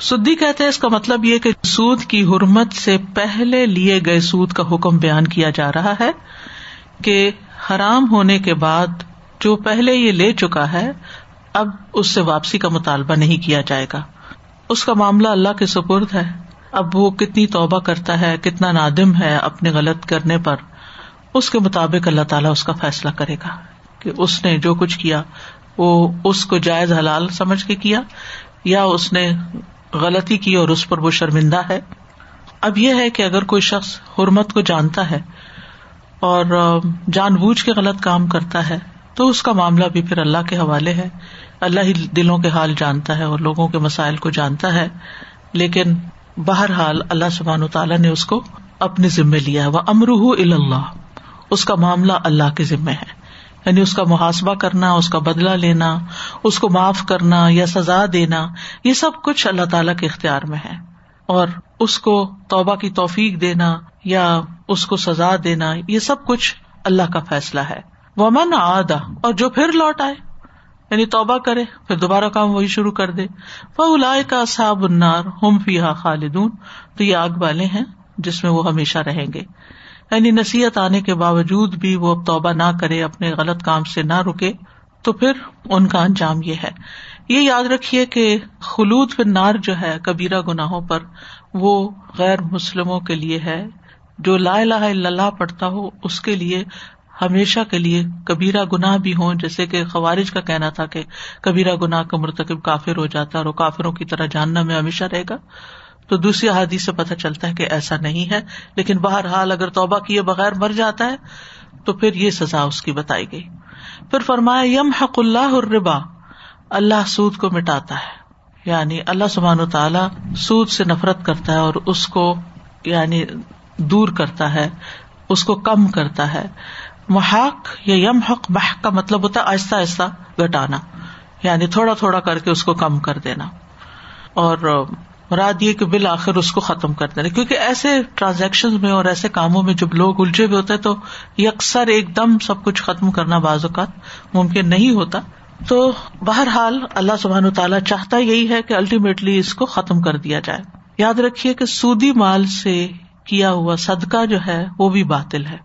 سدی کہتے اس کا مطلب یہ کہ سود کی حرمت سے پہلے لیے گئے سود کا حکم بیان کیا جا رہا ہے کہ حرام ہونے کے بعد جو پہلے یہ لے چکا ہے، اب اس سے واپسی کا مطالبہ نہیں کیا جائے گا۔ اس کا معاملہ اللہ کے سپرد ہے۔ اب وہ کتنی توبہ کرتا ہے، کتنا نادم ہے اپنے غلط کرنے پر۔ اس کے مطابق اللہ تعالیٰ اس کا فیصلہ کرے گا کہ اس نے جو کچھ کیا، وہ اس کو جائز حلال سمجھ کے کیا یا اس نے غلطی کی اور اس پر وہ شرمندہ ہے۔ اب یہ ہے کہ اگر کوئی شخص حرمت کو جانتا ہے اور جان بوجھ کے غلط کام کرتا ہے، تو اس کا معاملہ بھی پھر اللہ کے حوالے ہے۔ اللہ ہی دلوں کے حال جانتا ہے اور لوگوں کے مسائل کو جانتا ہے۔ لیکن بہرحال اللہ سبحان تعالیٰ نے اس کو اپنے ذمے لیا ہے۔ وہ امروح اللہ اس کا معاملہ اللہ کے ذمے ہے۔ یعنی اس کا محاسبہ کرنا، اس کا بدلا لینا، اس کو معاف کرنا یا سزا دینا، یہ سب کچھ اللہ تعالی کے اختیار میں ہے۔ اور اس کو توبہ کی توفیق دینا یا اس کو سزا دینا، یہ سب کچھ اللہ کا فیصلہ ہے۔ وہ من آدا اور جو پھر لوٹ آئے یعنی توبہ کرے، پھر دوبارہ کام وہی شروع کر دے۔ وہ لائے کا صاب انار ہوم فی خالدون۔ تو یہ آگ والے ہیں جس میں وہ ہمیشہ رہیں گے۔ یعنی نصیحت آنے کے باوجود بھی وہ اب توبہ نہ کرے، اپنے غلط کام سے نہ رکے، تو پھر ان کا انجام یہ ہے۔ یہ یاد رکھیے کہ خلود پھر نار جو ہے، کبیرہ گناہوں پر، وہ غیر مسلموں کے لیے ہے۔ جو لا الہ الا اللہ پڑھتا ہو، اس کے لیے ہمیشہ کے لیے کبیرہ گناہ بھی ہوں، جیسے کہ خوارج کا کہنا تھا کہ کبیرہ گناہ کا مرتکب کافر ہو جاتا ہے اور کافروں کی طرح جاننا میں ہمیشہ رہے گا۔ تو دوسری حادیث سے پتہ چلتا ہے کہ ایسا نہیں ہے، لیکن بہرحال اگر توبہ کیے بغیر مر جاتا ہے، تو پھر یہ سزا اس کی بتائی گئی۔ پھر فرمایا یم حق اللہ الربا، اللہ سود کو مٹاتا ہے۔ یعنی اللہ سبحان و تعالی سود سے نفرت کرتا ہے اور اس کو یعنی دور کرتا ہے، اس کو کم کرتا ہے۔ محاق یا یم حق بح کا مطلب ہوتا ہے آہستہ آہستہ گٹانا یعنی تھوڑا تھوڑا کر کے اس کو کم کر دینا۔ اور مراد یہ کہ بالآخر اس کو ختم کر دینا۔ کیونکہ ایسے ٹرانزیکشن میں اور ایسے کاموں میں جب لوگ الجھے ہوئے ہوتے ہیں تو یکسر ایک دم سب کچھ ختم کرنا بعض اوقات ممکن نہیں ہوتا۔ تو بہرحال اللہ سبحان تعالیٰ چاہتا یہی ہے کہ الٹیمیٹلی اس کو ختم کر دیا جائے۔ یاد رکھیے کہ سودی مال سے کیا ہوا صدقہ جو ہے وہ بھی باطل ہے۔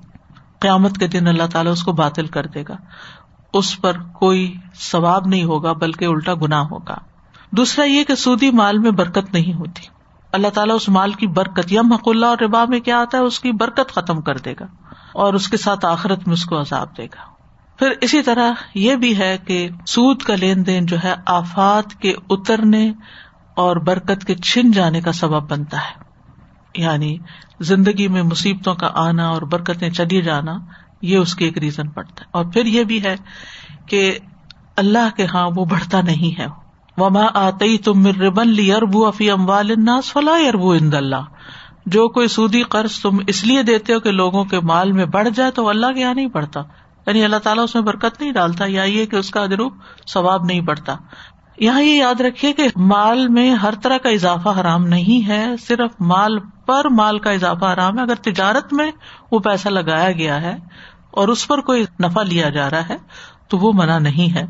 قیامت کے دن اللہ تعالیٰ اس کو باطل کر دے گا۔ اس پر کوئی ثواب نہیں ہوگا، بلکہ الٹا گنا ہوگا۔ دوسرا یہ کہ سودی مال میں برکت نہیں ہوتی۔ اللہ تعالیٰ اس مال کی برکت یا مق اللہ اور ربا میں کیا آتا ہے، اس کی برکت ختم کر دے گا اور اس کے ساتھ آخرت میں اس کو عذاب دے گا۔ پھر اسی طرح یہ بھی ہے کہ سود کا لین دین جو ہے آفات کے اترنے اور برکت کے چھن جانے کا سبب بنتا ہے۔ یعنی زندگی میں مصیبتوں کا آنا اور برکتیں چلی جانا، یہ اس کے ایک ریزن پڑتا ہے۔ اور پھر یہ بھی ہے کہ اللہ کے ہاں وہ بڑھتا نہیں ہے۔ وما آتی تم ربن لی اربو افی اموال الناس فلا اربو اند اللہ جو کوئی سودی قرض تم اس لیے دیتے ہو کہ لوگوں کے مال میں بڑھ جائے تو اللہ کے یہاں نہیں بڑھتا۔ یعنی اللہ تعالیٰ اس میں برکت نہیں ڈالتا یا یہ کہ اس کا ادروپ ثواب نہیں بڑھتا۔ یہاں یہ یاد رکھیے کہ مال میں ہر طرح کا اضافہ حرام نہیں ہے، صرف مال پر مال کا اضافہ حرام ہے۔ اگر تجارت میں وہ پیسہ لگایا گیا ہے اور اس پر کوئی نفع لیا جا رہا ہے، تو وہ منع نہیں ہے۔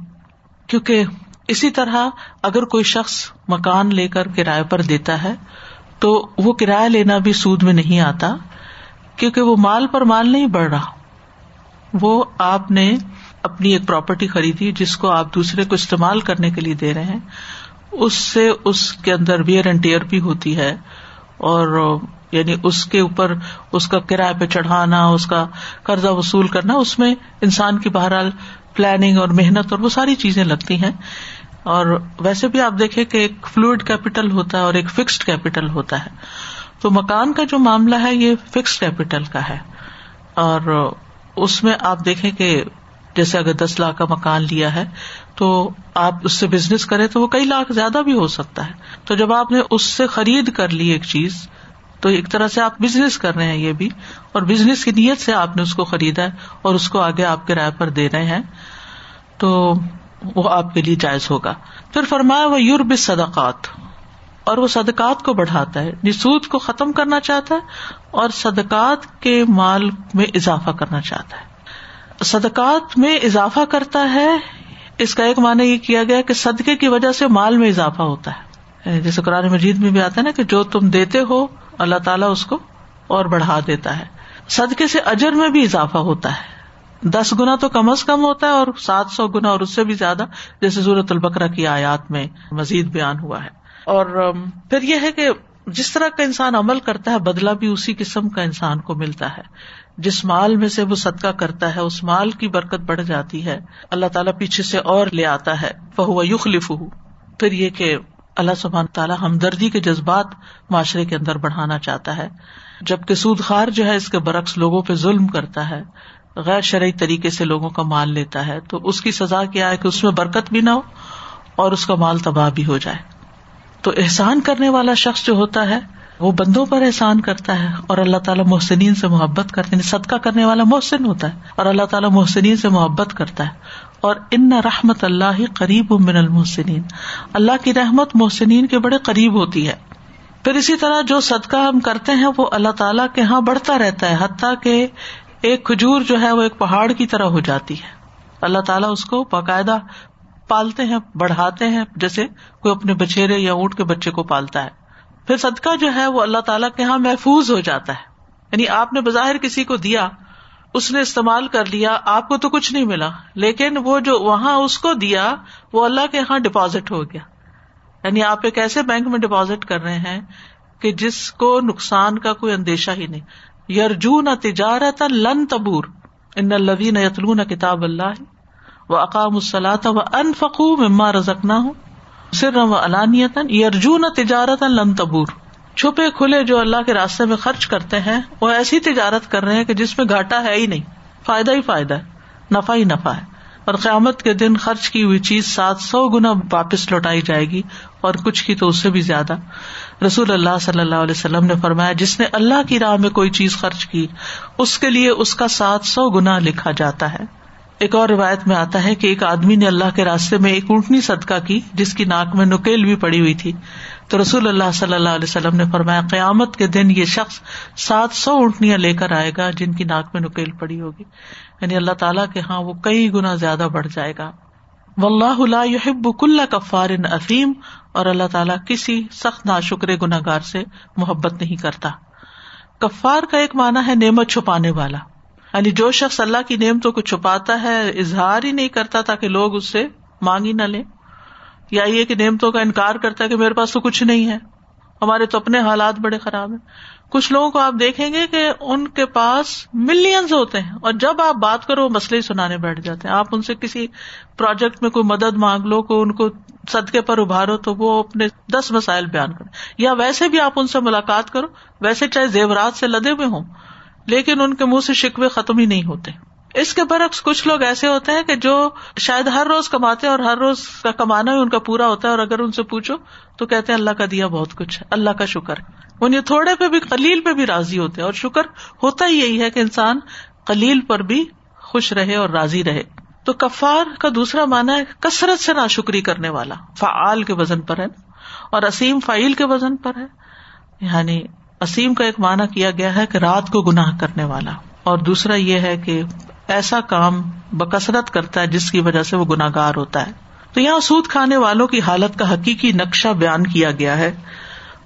کیونکہ اسی طرح اگر کوئی شخص مکان لے کر کرایہ پر دیتا ہے، تو وہ کرایہ لینا بھی سود میں نہیں آتا، کیونکہ وہ مال پر مال نہیں بڑھ رہا۔ وہ آپ نے اپنی ایک پراپرٹی خریدی جس کو آپ دوسرے کو استعمال کرنے کے لیے دے رہے ہیں، اس سے اس کے اندر ویئر اینڈ ٹیئر بھی ہوتی ہے اور یعنی اس کے اوپر اس کا کرایہ پہ چڑھانا، اس کا قرضہ وصول کرنا، اس میں انسان کی بہرحال پلاننگ اور محنت اور وہ ساری چیزیں لگتی ہیں۔ اور ویسے بھی آپ دیکھیں کہ ایک فلوئڈ کیپیٹل ہوتا ہے اور ایک فکسڈ کیپیٹل ہوتا ہے۔ تو مکان کا جو معاملہ ہے، یہ فکسڈ کیپیٹل کا ہے۔ اور اس میں آپ دیکھیں کہ جیسے اگر دس لاکھ کا مکان لیا ہے تو آپ اس سے بزنس کریں تو وہ کئی لاکھ زیادہ بھی ہو سکتا ہے۔ تو جب آپ نے اس سے خرید کر لی ایک چیز، تو ایک طرح سے آپ بزنس کر رہے ہیں یہ بھی، اور بزنس کی نیت سے آپ نے اس کو خریدا ہے اور اس کو آگے آپ کرایہ پر دے رہے ہیں، تو وہ آپ کے لیے جائز ہوگا۔ پھر فرمایا، وہ یورب صدقات اور وہ صدقات کو بڑھاتا ہے یعنی نسود کو ختم کرنا چاہتا ہے اور صدقات کے مال میں اضافہ کرنا چاہتا ہے۔ صدقات میں اضافہ کرتا ہے، اس کا ایک معنی یہ کیا گیا کہ صدقے کی وجہ سے مال میں اضافہ ہوتا ہے۔ یعنی جیسے قرآن مجید میں بھی آتا ہے نا کہ جو تم دیتے ہو، اللہ تعالیٰ اس کو اور بڑھا دیتا ہے۔ صدقے سے اجر میں بھی اضافہ ہوتا ہے۔ دس گنا تو کم از کم ہوتا ہے اور سات سو گنا اور اس سے بھی زیادہ، جیسے ضرورت البکرا کی آیات میں مزید بیان ہوا ہے۔ اور پھر یہ ہے کہ جس طرح کا انسان عمل کرتا ہے بدلا بھی اسی قسم کا انسان کو ملتا ہے۔ جس مال میں سے وہ صدقہ کرتا ہے، اس مال کی برکت بڑھ جاتی ہے۔ اللہ تعالیٰ پیچھے سے اور لے آتا ہے۔ فہو یخلف پھر یہ کہ اللہ سبحان تعالیٰ ہمدردی کے جذبات معاشرے کے اندر بڑھانا چاہتا ہے۔ جبکہ سود خار جو ہے، اس کے برعکس لوگوں پہ ظلم کرتا ہے۔ غیر شرعی طریقے سے لوگوں کا مال لیتا ہے۔ تو اس کی سزا کیا ہے کہ اس میں برکت بھی نہ ہو اور اس کا مال تباہ بھی ہو جائے۔ تو احسان کرنے والا شخص جو ہوتا ہے وہ بندوں پر احسان کرتا ہے اور اللہ تعالیٰ محسنین سے محبت کرتے ہیں یعنی صدقہ کرنے والا محسن ہوتا ہے اور اللہ تعالیٰ محسنین سے محبت کرتا ہے۔ اور ان رحمت اللہ قریب من المحسنین۔ اللہ کی رحمت محسنین کے بڑے قریب ہوتی ہے۔ پھر اسی طرح جو صدقہ ہم کرتے ہیں، وہ اللہ تعالیٰ کے یہاں بڑھتا رہتا ہے، حتیٰ کہ ایک کھجور جو ہے، وہ ایک پہاڑ کی طرح ہو جاتی ہے۔ اللہ تعالیٰ اس کو باقاعدہ پالتے ہیں، بڑھاتے ہیں، جیسے کوئی اپنے بچیرے یا اونٹ کے بچے کو پالتا ہے۔ پھر صدقہ جو ہے وہ اللہ تعالیٰ کے یہاں محفوظ ہو جاتا ہے۔ یعنی آپ نے بظاہر کسی کو دیا، اس نے استعمال کر لیا، آپ کو تو کچھ نہیں ملا، لیکن وہ جو وہاں اس کو دیا، وہ اللہ کے یہاں ڈپازٹ ہو گیا۔ یعنی آپ ایک ایسے بینک میں ڈپازٹ کر رہے ہیں کہ جس کو نقصان کا کوئی اندیشہ ہی نہیں۔ یارجون تجارت لن تبور۔ ان الوین یتلون کتاب اللہ و اقام السلاط و ان فقو مما رزک ہوں سر و علانیت یارجون تجارت لن تبور۔ چھپے کھلے جو اللہ کے راستے میں خرچ کرتے ہیں، وہ ایسی تجارت کر رہے ہیں کہ جس میں گھاٹا ہے ہی نہیں۔ فائدہ ہی فائدہ ہے نفا ہی نفا ہے۔ اور قیامت کے دن خرچ کی ہوئی چیز سات سو گنا واپس لوٹائی جائے گی، اور کچھ کی تو اس سے بھی زیادہ۔ رسول اللہ صلی اللہ علیہ وسلم نے فرمایا، جس نے اللہ کی راہ میں کوئی چیز خرچ کی، اس کے لیے اس کا سات سو گنا لکھا جاتا ہے۔ ایک اور روایت میں آتا ہے کہ ایک آدمی نے اللہ کے راستے میں ایک اونٹنی صدقہ کی، جس کی ناک میں نکیل بھی پڑی ہوئی تھی۔ تو رسول اللہ صلی اللہ علیہ وسلم نے فرمایا، قیامت کے دن یہ شخص سات سو اونٹنیاں لے کر آئے گا جن کی ناک میں نکیل پڑی ہوگی۔ یعنی اللہ تعالیٰ کے ہاں وہ کئی گنا زیادہ بڑھ جائے گا۔ و اللہ یحب کل کفار افیم اور اللہ تعالیٰ کسی سخت نا شکر گناگار سے محبت نہیں کرتا۔ کفار کا ایک مانا ہے نعمت چھپانے والا۔ یعنی جو شخص اللہ کی نعمتوں کو چھپاتا ہے، اظہار ہی نہیں کرتا تاکہ لوگ اس سے مانگ ہی نہ لیں۔ یا یہ کہ نعمتوں کا انکار کرتا ہے کہ میرے پاس تو کچھ نہیں ہے۔ ہمارے تو اپنے حالات بڑے خراب ہیں۔ کچھ لوگوں کو آپ دیکھیں گے کہ ان کے پاس ملینز ہوتے ہیں۔ اور جب آپ بات کرو وہ مسئلے سنانے بیٹھ جاتے ہیں۔ آپ ان سے کسی پروجیکٹ میں کوئی مدد مانگ لو کو ان کو صدقے پر ابھارو، تو وہ اپنے دس مسائل بیان کریں۔ یا ویسے بھی آپ ان سے ملاقات کرو، ویسے چاہے زیورات سے لدے ہوئے ہوں۔ لیکن ان کے منہ سے شکوے ختم ہی نہیں ہوتے۔ اس کے برعکس کچھ لوگ ایسے ہوتے ہیں کہ جو شاید ہر روز کماتے اور ہر روز کا کمانا بھی ان کا پورا ہوتا ہے اور اگر ان سے پوچھو تو کہتے ہیں اللہ کا دیا بہت کچھ ہے، اللہ کا شکر۔ انہیں تھوڑے پہ بھی کلیل پہ بھی راضی ہوتے اور شکر ہوتا ہی یہی ہے کہ انسان کلیل پر بھی خوش رہے اور راضی رہے۔ تو کفار کا دوسرا مانا ہے کثرت سے نا شکری کرنے والا۔ فعال کے وزن پر ہے اور اسیم فائل کے وزن پر ہے۔ یعنی اسیم کا ایک مانا کیا گیا ہے کہ رات کو گناہ کرنے والا۔ اور دوسرا یہ ہے کہ ایسا کام بکثرت کرتا ہے جس کی وجہ سے وہ گناگار ہوتا ہے۔ تو یہاں سود کھانے والوں کی حالت کا حقیقی نقشہ بیان کیا گیا ہے۔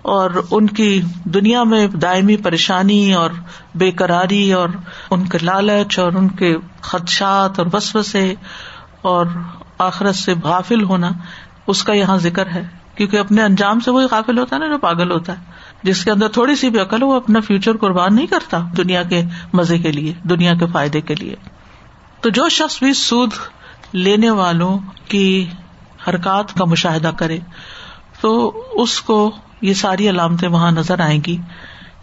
اور ان کی دنیا میں دائمی پریشانی اور بے قراری اور ان کے لالچ اور ان کے خدشات اور بسو سے اور آخرت سے غافل ہونا، اس کا یہاں ذکر ہے۔ کیونکہ اپنے انجام سے وہی غافل ہوتا ہے نا، جو پاگل ہوتا ہے۔ جس کے اندر تھوڑی سی بھی عقل وہ اپنا فیوچر قربان نہیں کرتا دنیا کے مزے کے لیے، دنیا کے فائدے کے لیے۔ تو جو شخص بھی سود لینے والوں کی حرکات کا مشاہدہ کرے، تو اس کو یہ ساری علامتیں وہاں نظر آئیں گی۔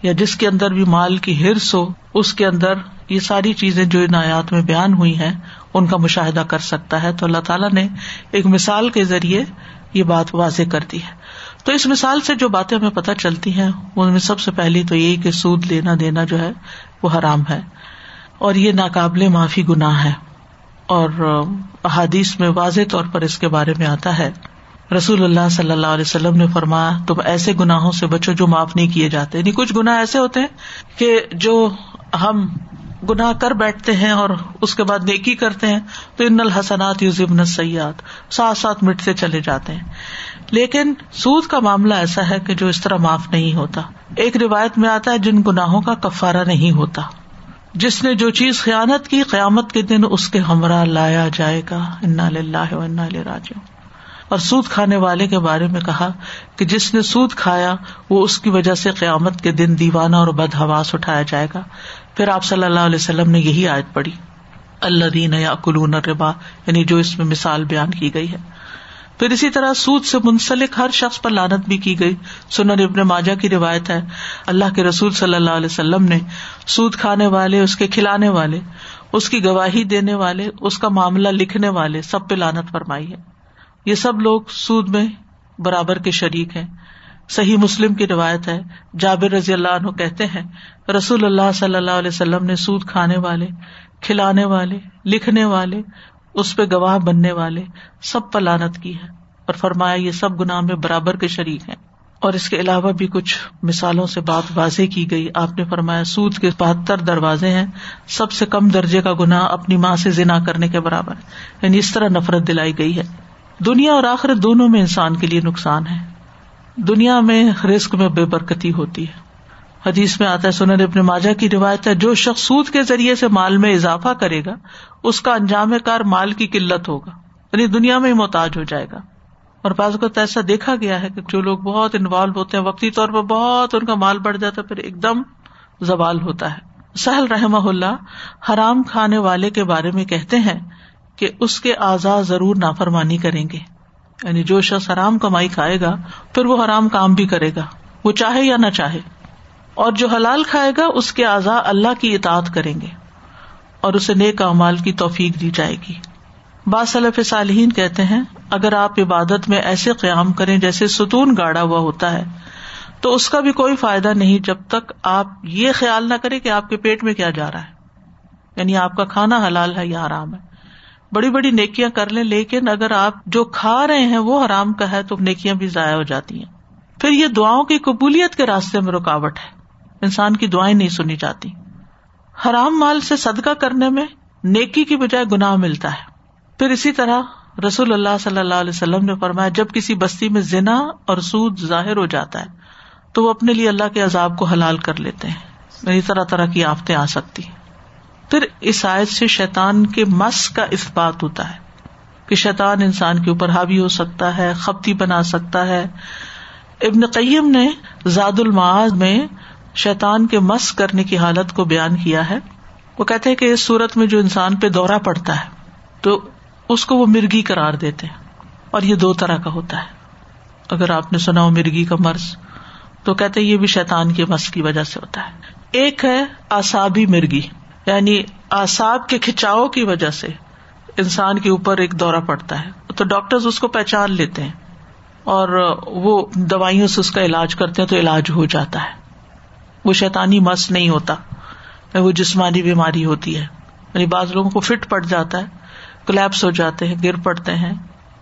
یا جس کے اندر بھی مال کی ہرس ہو، اس کے اندر یہ ساری چیزیں جو ان آیات میں بیان ہوئی ہیں، ان کا مشاہدہ کر سکتا ہے۔ تو اللہ تعالیٰ نے ایک مثال کے ذریعے یہ بات واضح کر دی ہے۔ تو اس مثال سے جو باتیں ہمیں پتہ چلتی ہیں، ان میں سب سے پہلی تو یہ کہ سود لینا دینا جو ہے، وہ حرام ہے۔ اور یہ ناقابل معافی گناہ ہے۔ اور احادیث میں واضح طور پر اس کے بارے میں آتا ہے۔ رسول اللہ صلی اللہ علیہ وسلم نے فرمایا، تم ایسے گناہوں سے بچو جو معاف نہیں کیے جاتے۔ یعنی کچھ گناہ ایسے ہوتے ہیں کہ جو ہم گناہ کر بیٹھتے ہیں اور اس کے بعد نیکی کرتے ہیں، تو ان الحسنات یوزبن سیاد ساتھ ساتھ مٹتے چلے جاتے ہیں۔ لیکن سود کا معاملہ ایسا ہے کہ جو اس طرح معاف نہیں ہوتا۔ ایک روایت میں آتا ہے، جن گناہوں کا کفارہ نہیں ہوتا۔ جس نے جو چیز خیانت کی، قیامت کے دن اس کے ہمراہ لایا جائے گا۔ انا انا راجو اور سود کھانے والے کے بارے میں کہا کہ جس نے سود کھایا، وہ اس کی وجہ سے قیامت کے دن دیوانہ اور بد حواس اٹھایا جائے گا۔ پھر آپ صلی اللہ علیہ وسلم نے یہی آیت پڑھی اللہ دین یا کلون ربا یعنی جو اس میں مثال بیان کی گئی ہے۔ پھر اسی طرح سود سے منسلک ہر شخص پر لانت بھی کی گئی۔ سنن ابن ماجا کی روایت ہے، اللہ کے رسول صلی اللہ علیہ وسلم نے سود کھانے والے، اس کے کھلانے والے، اس کی گواہی دینے والے، اس کا معاملہ لکھنے والے، سب پہ لانت فرمائی ہے۔ یہ سب لوگ سود میں برابر کے شریک ہیں۔ صحیح مسلم کی روایت ہے۔ جابر رضی اللہ عنہ کہتے ہیں، رسول اللہ صلی اللہ علیہ وسلم نے سود کھانے والے، کھلانے والے، لکھنے والے، اس پہ گواہ بننے والے، سب پر لانت کی ہے۔ اور فرمایا، یہ سب گناہ میں برابر کے شریک ہیں۔ اور اس کے علاوہ بھی کچھ مثالوں سے بات واضح کی گئی۔ آپ نے فرمایا، سود کے بہتر دروازے ہیں۔ سب سے کم درجے کا گنا اپنی ماں سے ذنا کرنے کے برابر۔ یعنی اس طرح نفرت دلائی گئی ہے۔ دنیا اور آخرت دونوں میں انسان کے لیے نقصان ہے۔ دنیا میں رسک میں بے برکتی ہوتی ہے۔ حدیث میں آتا ہے سنر ابن ماجا کی روایت ہے، جو شخص سود کے ذریعے سے مال میں اضافہ کرے گا، اس کا انجام کار مال کی قلت ہوگا۔ یعنی دنیا میں ہی محتاج ہو جائے گا۔ اور بعض کو ایسا دیکھا گیا ہے کہ جو لوگ بہت انوالو ہوتے ہیں، وقتی طور پر بہت ان کا مال بڑھ جاتا ہے، پھر ایک دم زوال ہوتا ہے۔ سہل رحم اللہ حرام کھانے والے کے بارے میں کہتے ہیں کہ اس کے اعضاء ضرور نافرمانی کریں گے۔ یعنی جو شخص حرام کمائی کھائے گا، پھر وہ حرام کام بھی کرے گا۔ وہ چاہے یا نہ چاہے۔ اور جو حلال کھائے گا، اس کے اعضاء اللہ کی اطاعت کریں گے۔ اور اسے نیک امال کی توفیق دی جائے گی۔ صلیف صالحین کہتے ہیں، اگر آپ عبادت میں ایسے قیام کریں جیسے ستون گاڑا ہوا ہوتا ہے، تو اس کا بھی کوئی فائدہ نہیں جب تک آپ یہ خیال نہ کریں کہ آپ کے پیٹ میں کیا جا رہا ہے۔ یعنی آپ کا کھانا حلال ہے یا آرام ہے۔ بڑی بڑی نیکیاں کر لیں، لیکن اگر آپ جو کھا رہے ہیں وہ حرام کا ہے، تو نیکیاں بھی ضائع ہو جاتی ہیں۔ پھر یہ دعاؤں کی قبولیت کے راستے میں رکاوٹ ہے۔ انسان کی دعائیں نہیں سنی جاتی۔ حرام مال سے صدقہ کرنے میں نیکی کی بجائے گناہ ملتا ہے۔ پھر اسی طرح رسول اللہ صلی اللہ علیہ وسلم نے فرمایا، جب کسی بستی میں زنا اور سود ظاہر ہو جاتا ہے، تو وہ اپنے لیے اللہ کے عذاب کو حلال کر لیتے ہیں۔ یعنی طرح طرح کی آفتے آ سکتی ہیں۔ پھر اس آیت سے شیتان کے مس کا اس بات ہوتا ہے کہ شیتان انسان کے اوپر حاوی ہو سکتا ہے، خپتی بنا سکتا ہے۔ ابن قیم نے زاد المعاذ میں شیتان کے مس کرنے کی حالت کو بیان کیا ہے۔ وہ کہتے ہیں کہ اس صورت میں جو انسان پہ دورہ پڑتا ہے، تو اس کو وہ مرگی قرار دیتے ہیں اور یہ دو طرح کا ہوتا ہے۔ اگر آپ نے سنا ہو مرگی کا مرض، تو کہتے یہ بھی شیتان کے مس کی وجہ سے ہوتا ہے۔ ایک ہے آسابی مرگی۔ یعنی آساب کے کھچاؤ کی وجہ سے انسان کے اوپر ایک دورہ پڑتا ہے۔ تو ڈاکٹر اس کو پہچان لیتے ہیں اور وہ دوائیوں سے اس کا علاج کرتے ہیں تو علاج ہو جاتا ہے۔ وہ شیتانی مس نہیں ہوتا، وہ جسمانی بیماری ہوتی ہے۔ یعنی بعض لوگوں کو فٹ پڑ جاتا ہے، کلیپس ہو جاتے ہیں، گر پڑتے ہیں،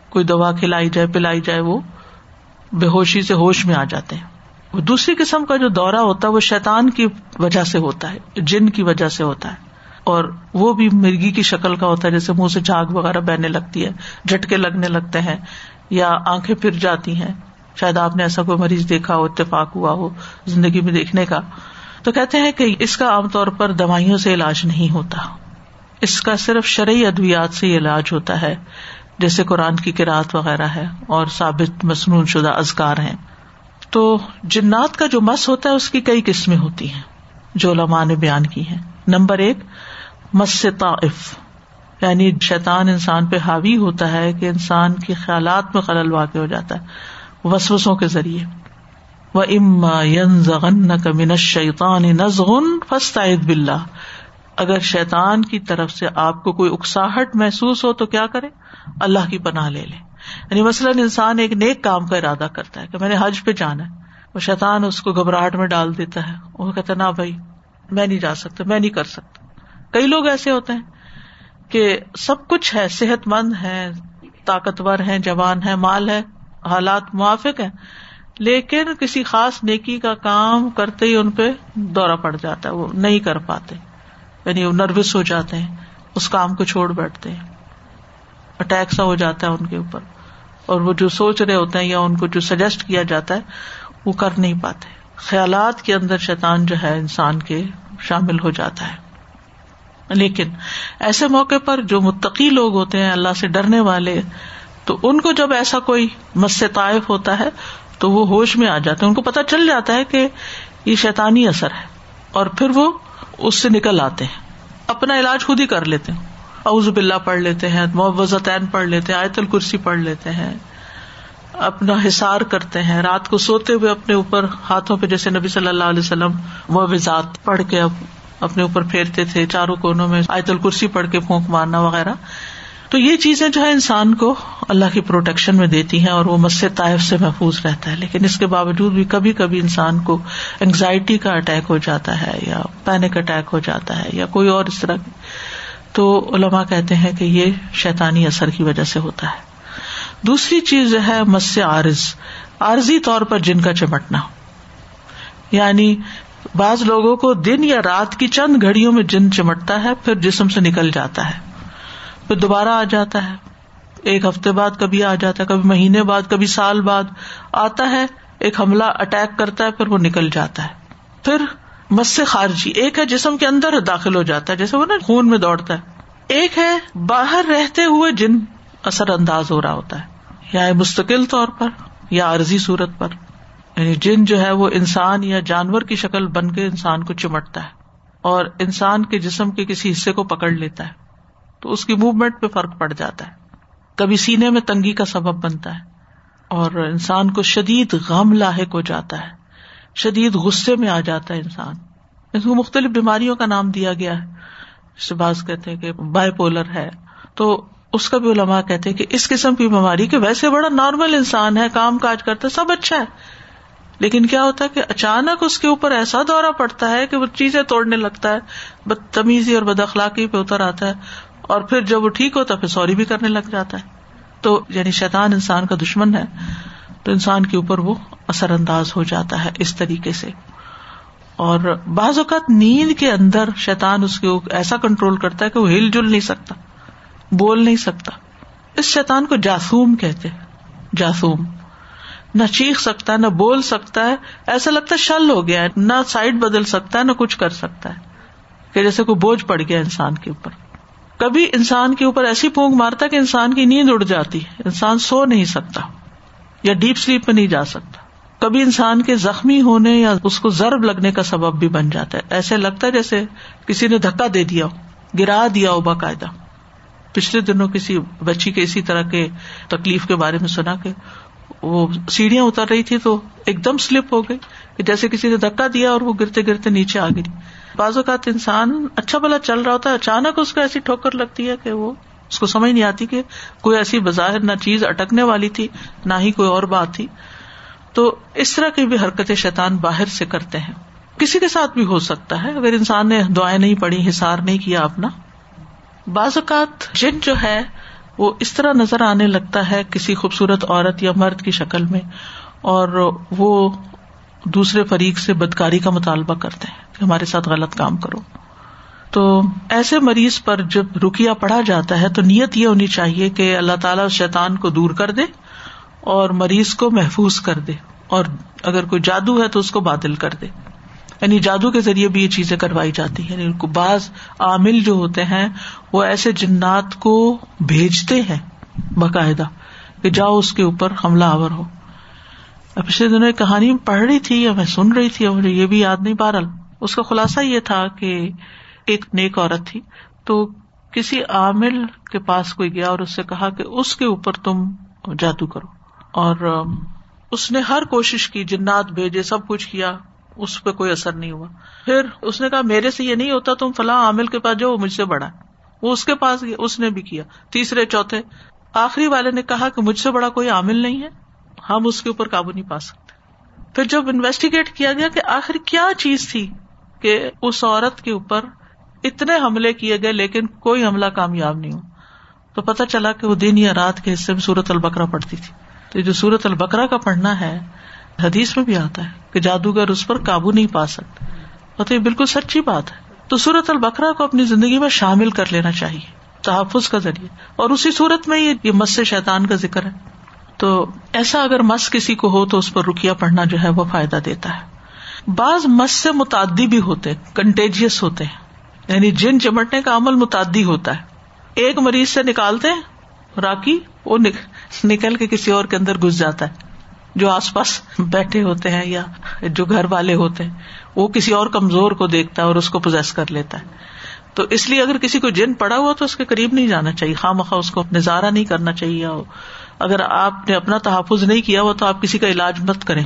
کوئی دوا کھلائی جائے، پلائی جائے، وہ بے ہوشی سے ہوش میں آ جاتے ہیں۔ دوسری قسم کا جو دورہ ہوتا ہے وہ شیتان کی وجہ سے ہوتا ہے، جن کی وجہ سے ہوتا ہے۔ اور وہ بھی مرغی کی شکل کا ہوتا ہے، جیسے منہ سے جھاگ وغیرہ بہنے لگتی ہے، جھٹکے لگنے لگتے ہیں یا آنکھیں پھر جاتی ہیں۔ شاید آپ نے ایسا کوئی مریض دیکھا ہو، اتفاق ہوا ہو زندگی میں دیکھنے کا۔ تو کہتے ہیں کہ اس کا عام طور پر دوائیوں سے علاج نہیں ہوتا۔ اس کا صرف شرعی ادویات سے علاج ہوتا ہے، جیسے قرآن کی کراط وغیرہ ہے اور ثابت مصنون شدہ ازکار ہیں۔ تو جنات کا جو مس ہوتا ہے اس کی کئی قسمیں ہوتی ہیں جو علماء نے بیان کی ہیں۔ نمبر ایک، مس طائف یعنی شیطان انسان پہ حاوی ہوتا ہے کہ انسان کے خیالات میں خلل واقع ہو جاتا ہے وسوسوں کے ذریعے۔ وہ اما ین کا من شیطان نزغن فسطد بلّہ اگر شیطان کی طرف سے آپ کو کوئی اکساہٹ محسوس ہو تو کیا کرے؟ اللہ کی پناہ لے لے۔ یعنی مثلاً انسان ایک نیک کام کا ارادہ کرتا ہے کہ میں نے حج پہ جانا ہے، وہ شیطان اس کو گھبراہٹ میں ڈال دیتا ہے، وہ کہتا نا بھائی، میں نہیں جا سکتا، میں نہیں کر سکتا۔ کئی لوگ ایسے ہوتے ہیں کہ سب کچھ ہے صحت مند ہے طاقتور ہے جوان ہے مال ہے حالات موافق ہے لیکن کسی خاص نیکی کا کام کرتے ہی ان پہ دورہ پڑ جاتا ہے، وہ نہیں کر پاتے۔ یعنی وہ نروس ہو جاتے ہیں، اس کام کو چھوڑ بیٹھتے ہیں۔ اٹیک سا ہو جاتا ہے ان کے اوپر۔ اور وہ جو سوچ رہے ہوتے ہیں یا ان کو جو سجیسٹ کیا جاتا ہے، وہ کر نہیں پاتے۔ خیالات کے اندر شیطان جو ہے، انسان کے شامل ہو جاتا ہے۔ لیکن ایسے موقع پر جو متقی لوگ ہوتے ہیں، اللہ سے ڈرنے والے، تو ان کو جب ایسا کوئی مس طائف ہوتا ہے، تو وہ ہوش میں آ جاتے ہیں۔ ان کو پتا چل جاتا ہے کہ یہ شیطانی اثر ہے۔ اور پھر وہ اس سے نکل آتے ہیں۔ اپنا علاج خود ہی کر لیتے ہیں۔ اعوذ باللہ پڑھ لیتے ہیں معوضتین پڑھ لیتے ہیں، آیت الکرسی پڑھ لیتے ہیں، اپنا حسار کرتے ہیں، رات کو سوتے ہوئے اپنے اوپر ہاتھوں پہ جیسے نبی صلی اللہ علیہ وسلم معوضات پڑھ کے اپنے اوپر پھیرتے تھے، چاروں کونوں میں آیت الکرسی پڑھ کے پھونک مارنا وغیرہ۔ تو یہ چیزیں جو ہے انسان کو اللہ کی پروٹیکشن میں دیتی ہیں اور وہ مس طائف سے محفوظ رہتا ہے۔ لیکن اس کے باوجود بھی کبھی کبھی انسان کو انگزائٹی کا اٹیک ہو جاتا ہے یا پینک اٹیک ہو جاتا ہے یا کوئی اور اس طرح تو علما کہتے ہیں کہ یہ شیطانی اثر کی وجہ سے ہوتا ہے۔ دوسری چیز ہے مس عارض۔ عارضی طور پر جن کا چمٹنا۔ یعنی بعض لوگوں کو دن یا رات کی چند گھڑیوں میں جن چمٹتا ہے، پھر جسم سے نکل جاتا ہے۔ پھر دوبارہ آ جاتا ہے۔ ایک ہفتے بعد کبھی آ جاتا ہے، کبھی مہینے بعد، کبھی سال بعد۔ آتا ہے، ایک حملہ اٹیک کرتا ہے، پھر وہ نکل جاتا ہے۔ پھر مس سے خارجی، ایک ہے جسم کے اندر داخل ہو جاتا ہے، جیسے وہ نا خون میں دوڑتا ہے۔ ایک ہے باہر رہتے ہوئے جن اثر انداز ہو رہا ہوتا ہے، یا مستقل طور پر، یا عرضی صورت پر۔ یعنی جن جو ہے وہ انسان یا جانور کی شکل بن کے انسان کو چمٹتا ہے، اور انسان کے جسم کے کسی حصے کو پکڑ لیتا ہے۔ تو اس کی موومنٹ پہ فرق پڑ جاتا ہے۔ کبھی سینے میں تنگی کا سبب بنتا ہے، اور انسان کو شدید غم لاحق ہو جاتا ہے۔ شدید غصے میں آ جاتا ہے انسان۔ اس کو مختلف بیماریوں کا نام دیا گیا ہے۔ جسے باز کہتے ہیں کہ بائی پولر ہے۔ تو اس کا بھی علماء کہتے کہ اس قسم کی بیماری کے ویسے بڑا نارمل انسان ہے، کام کاج کرتا ہے، سب اچھا ہے۔ لیکن کیا ہوتا ہے کہ اچانک اس کے اوپر ایسا دورہ پڑتا ہے کہ وہ چیزیں توڑنے لگتا ہے، بدتمیزی اور بد اخلاقی پہ اتر آتا ہے اور پھر جب وہ ٹھیک ہوتا ہے، پھر سوری بھی کرنے لگ جاتا ہے۔ تو یعنی شیطان انسان کا دشمن ہے۔ تو انسان کے اوپر وہ اثر انداز ہو جاتا ہے اس طریقے سے۔ اور بعض اوقات نیند کے اندر شیطان اس کے ایسا کنٹرول کرتا ہے کہ وہ ہل جل نہیں سکتا، بول نہیں سکتا۔ اس شیطان کو جاسوم کہتے جاسوم۔ نہ چیخ سکتا ہے نہ بول سکتا ہے، ایسا لگتا ہے شل ہو گیا ہے، نہ سائڈ بدل سکتا ہے، نہ کچھ کر سکتا ہے۔ کہ جیسے کوئی بوجھ پڑ گیا انسان کے اوپر۔ کبھی انسان کے اوپر ایسی پونک مارتا کہ انسان کی نیند اڑ جاتی ہے، انسان سو نہیں سکتا۔ یا ڈیپ سلیپ میں نہیں جا سکتا۔ کبھی انسان کے زخمی ہونے یا اس کو ضرب لگنے کا سبب بھی بن جاتا ہے۔ ایسے لگتا ہے جیسے کسی نے دھکا دے دیا ہو، گرا دیا ہو باقاعدہ۔ پچھلے دنوں کسی بچی کے اسی طرح کے تکلیف کے بارے میں سنا کہ وہ سیڑھیاں اتر رہی تھی تو ایک دم سلپ ہو گئی کہ جیسے کسی نے دھکا دیا اور وہ گرتے گرتے نیچے آ گئی۔ بعض اوقات انسان اچھا بلا چل رہا ہوتا ہے، اچانک اس کو ایسی ٹھوکر لگتی ہے کہ وہ اس کو سمجھ نہیں آتی کہ کوئی ایسی بظاہر نہ چیز اٹکنے والی تھی، نہ ہی کوئی اور بات تھی۔ تو اس طرح کی بھی حرکتیں شیطان باہر سے کرتے ہیں۔ کسی کے ساتھ بھی ہو سکتا ہے۔ اگر انسان نے دعائیں نہیں پڑی حسار نہیں کیا اپنا۔ بعض اوقات جن جو ہے، وہ اس طرح نظر آنے لگتا ہے کسی خوبصورت عورت یا مرد کی شکل میں، اور وہ دوسرے فریق سے بدکاری کا مطالبہ کرتے ہیں کہ ہمارے ساتھ غلط کام کرو۔ تو ایسے مریض پر جب رکیا پڑھا جاتا ہے تو نیت یہ ہونی چاہیے کہ اللہ تعالیٰ شیطان کو دور کر دے اور مریض کو محفوظ کر دے اور اگر کوئی جادو ہے تو اس کو بادل کر دے۔ یعنی جادو کے ذریعے بھی یہ چیزیں کروائی جاتی ہیں۔ یعنی بعض عامل جو ہوتے ہیں وہ ایسے جنات کو بھیجتے ہیں باقاعدہ کہ جاؤ اس کے اوپر حملہ آور ہو۔ پچھلے دنوں ایک کہانی پڑھ رہی تھی یا میں سن رہی تھی اور مجھے یہ بھی یاد نہیں بہرحال۔ اس کا خلاصہ یہ تھا کہ ایک نیک عورت تھی، تو کسی عامل کے پاس کوئی گیا اور اس سے کہا کہ اس کے اوپر تم جادو کرو۔ اور اس نے ہر کوشش کی، جنات بھیجے، سب کچھ کیا، اس پہ کوئی اثر نہیں ہوا۔ پھر اس نے کہا، میرے سے یہ نہیں ہوتا، تم فلاں عامل کے پاس جو مجھ سے بڑا وہ اس کے پاس گیا، اس نے بھی کیا۔ تیسرے، چوتھے، آخری والے نے کہا کہ مجھ سے بڑا کوئی عامل نہیں ہے، ہم اس کے اوپر قابو نہیں پا سکتے۔ پھر جب انویسٹیگیٹ کیا گیا کہ آخر کیا چیز تھی کہ اس عورت کے اوپر اتنے حملے کیے گئے لیکن کوئی حملہ کامیاب نہیں ہو۔ تو پتا چلا کہ وہ دن یا رات کے حصے میں سورت البکرا پڑتی تھی۔ تو جو سورت البکرا کا پڑھنا ہے، حدیث میں بھی آتا ہے کہ جادوگر اس پر قابو نہیں پا سکتے۔ اور تو یہ بالکل سچی بات ہے۔ تو سورت البکرا کو اپنی زندگی میں شامل کر لینا چاہیے، تحفظ کا ذریعہ۔ اور اسی صورت میں یہ مس شیتان کا ذکر ہے۔ تو ایسا اگر مس کسی کو ہو تو اس پر رکیا پڑھنا جو ہے وہ فائدہ دیتا ہے۔ بعض مس سے متعدی بھی ہوتے کنٹیجیس ہوتے ہیں۔ یعنی جن چمٹنے کا عمل متعدی ہوتا ہے۔ ایک مریض سے نکالتے ہیں راکی وہ نکل کے کسی اور کے اندر گھس جاتا ہے۔ جو آس پاس بیٹھے ہوتے ہیں یا جو گھر والے ہوتے ہیں، وہ کسی اور کمزور کو دیکھتا ہے اور اس کو پوزیس کر لیتا ہے۔ تو اس لیے اگر کسی کو جن پڑا ہوا تو اس کے قریب نہیں جانا چاہیے۔ خواہ مخواہ اس کو نظارہ نہیں کرنا چاہیے اگر آپ نے اپنا تحفظ نہیں کیا ہوا تو آپ کسی کا علاج مت کریں۔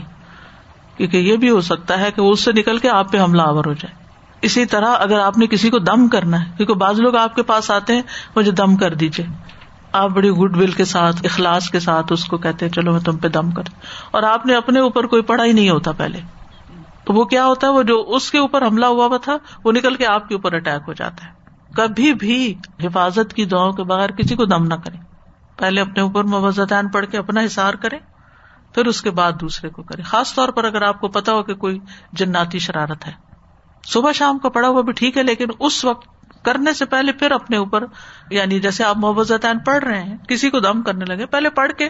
کیونکہ یہ بھی ہو سکتا ہے کہ اس سے نکل کے آپ پہ حملہ آور ہو جائے۔ اسی طرح اگر آپ نے کسی کو دم کرنا ہے، کیونکہ بعض لوگ آپ کے پاس آتے ہیں، مجھے دم کر دیجیے آپ بڑی گڈ ول کے ساتھ، اخلاص کے ساتھ اس کو کہتے ہیں، چلو میں تم پہ دم کر اور آپ نے اپنے اوپر کوئی پڑھا ہی نہیں ہوتا پہلے۔ تو وہ کیا ہوتا ہے، وہ جو اس کے اوپر حملہ ہوا ہوا تھا، وہ نکل کے آپ کے اوپر اٹیک ہو جاتا ہے۔ کبھی بھی حفاظت کی دعاؤں کے بغیر کسی کو دم نہ کرے پہلے اپنے اوپر موزتین پڑھ کے اپنا حسار کرے پھر اس کے بعد دوسرے کو کرے خاص طور پر اگر آپ کو پتا ہو کہ کوئی جناتی شرارت ہے۔ صبح شام کا پڑا ہوا بھی ٹھیک ہے، لیکن اس وقت کرنے سے پہلے پھر اپنے اوپر یعنی جیسے آپ محبتین پڑھ رہے ہیں، کسی کو دم کرنے لگے، پہلے پڑھ کے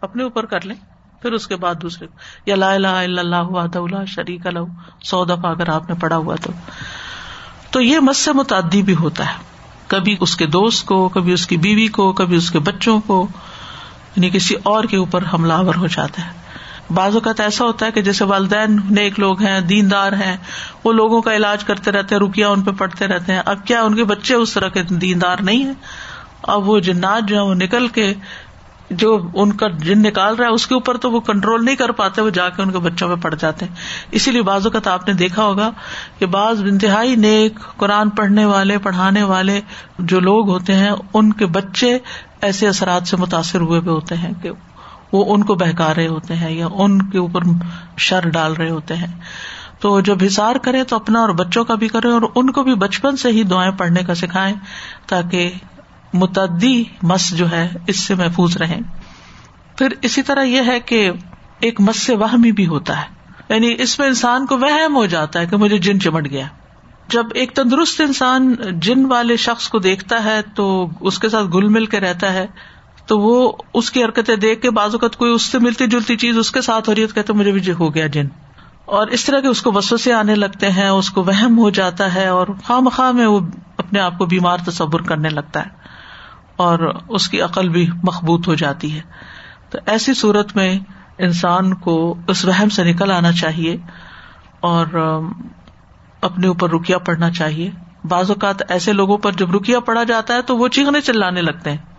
اپنے اوپر کر لیں، پھر اس کے بعد دوسرے یا لا الہ الا اللہ شریک اللہ سو دفعہ اگر آپ نے پڑھا ہوا تو۔ تو یہ مس سے متعدی بھی ہوتا ہے۔ کبھی اس کے دوست کو، کبھی اس کی بیوی کو، کبھی اس کے بچوں کو یعنی کسی اور کے اوپر حملہ آور ہو جاتا ہے۔ بعض اوقات ایسا ہوتا ہے کہ جیسے والدین نیک لوگ ہیں، دیندار ہیں، وہ لوگوں کا علاج کرتے رہتے ہیں رکیا ان پہ پڑھتے رہتے ہیں۔ اب کیا ان کے بچے اس طرح کے دیندار نہیں ہے اب وہ جنات جو ہے وہ نکل کے جو ان کا جن نکال رہا ہے، اس کے اوپر تو وہ کنٹرول نہیں کر پاتے، وہ جا کے ان کے بچوں میں پڑ جاتے ہیں۔ اسی لیے بعض اوقات آپ نے دیکھا ہوگا کہ بعض انتہائی نیک قرآن پڑھنے والے، پڑھانے والے جو لوگ ہوتے ہیں، ان کے بچے ایسے اثرات سے متاثر ہوئے بھی ہوتے ہیں کہ وہ ان کو بہکا رہے ہوتے ہیں یا ان کے اوپر شر ڈال رہے ہوتے ہیں۔ تو جب ہسار کرے تو اپنا اور بچوں کا بھی کرے اور ان کو بھی بچپن سے ہی دعائیں پڑھنے کا سکھائے تاکہ متعدی مس جو ہے اس سے محفوظ رہے پھر اسی طرح یہ ہے کہ ایک مس سے وہمی بھی ہوتا ہے۔ یعنی اس میں انسان کو وہم ہو جاتا ہے کہ مجھے جن چمٹ گیا۔ جب ایک تندرست انسان جن والے شخص کو دیکھتا ہے تو اس کے ساتھ گل مل کے رہتا ہے۔ تو وہ اس کی حرکتیں دیکھ کے بعض اوقات کوئی اس سے ملتی جلتی چیز اس کے ساتھ ہو رہی ہے تو کہتے مجھے بھی ہو گیا جن۔ اور اس طرح کے اس کو بسوں سے آنے لگتے ہیں، اس کو وہم ہو جاتا ہے اور خواہ مخواہ میں وہ اپنے آپ کو بیمار تصور کرنے لگتا ہے اور اس کی عقل بھی مخبوط ہو جاتی ہے۔ تو ایسی صورت میں انسان کو اس وہم سے نکل آنا چاہیے اور، اپنے اوپر رکیا پڑنا چاہیے۔ بعض اوقات ایسے لوگوں پر جب رکیا پڑا جاتا ہے تو وہ چیخنے چلانے لگتے ہیں۔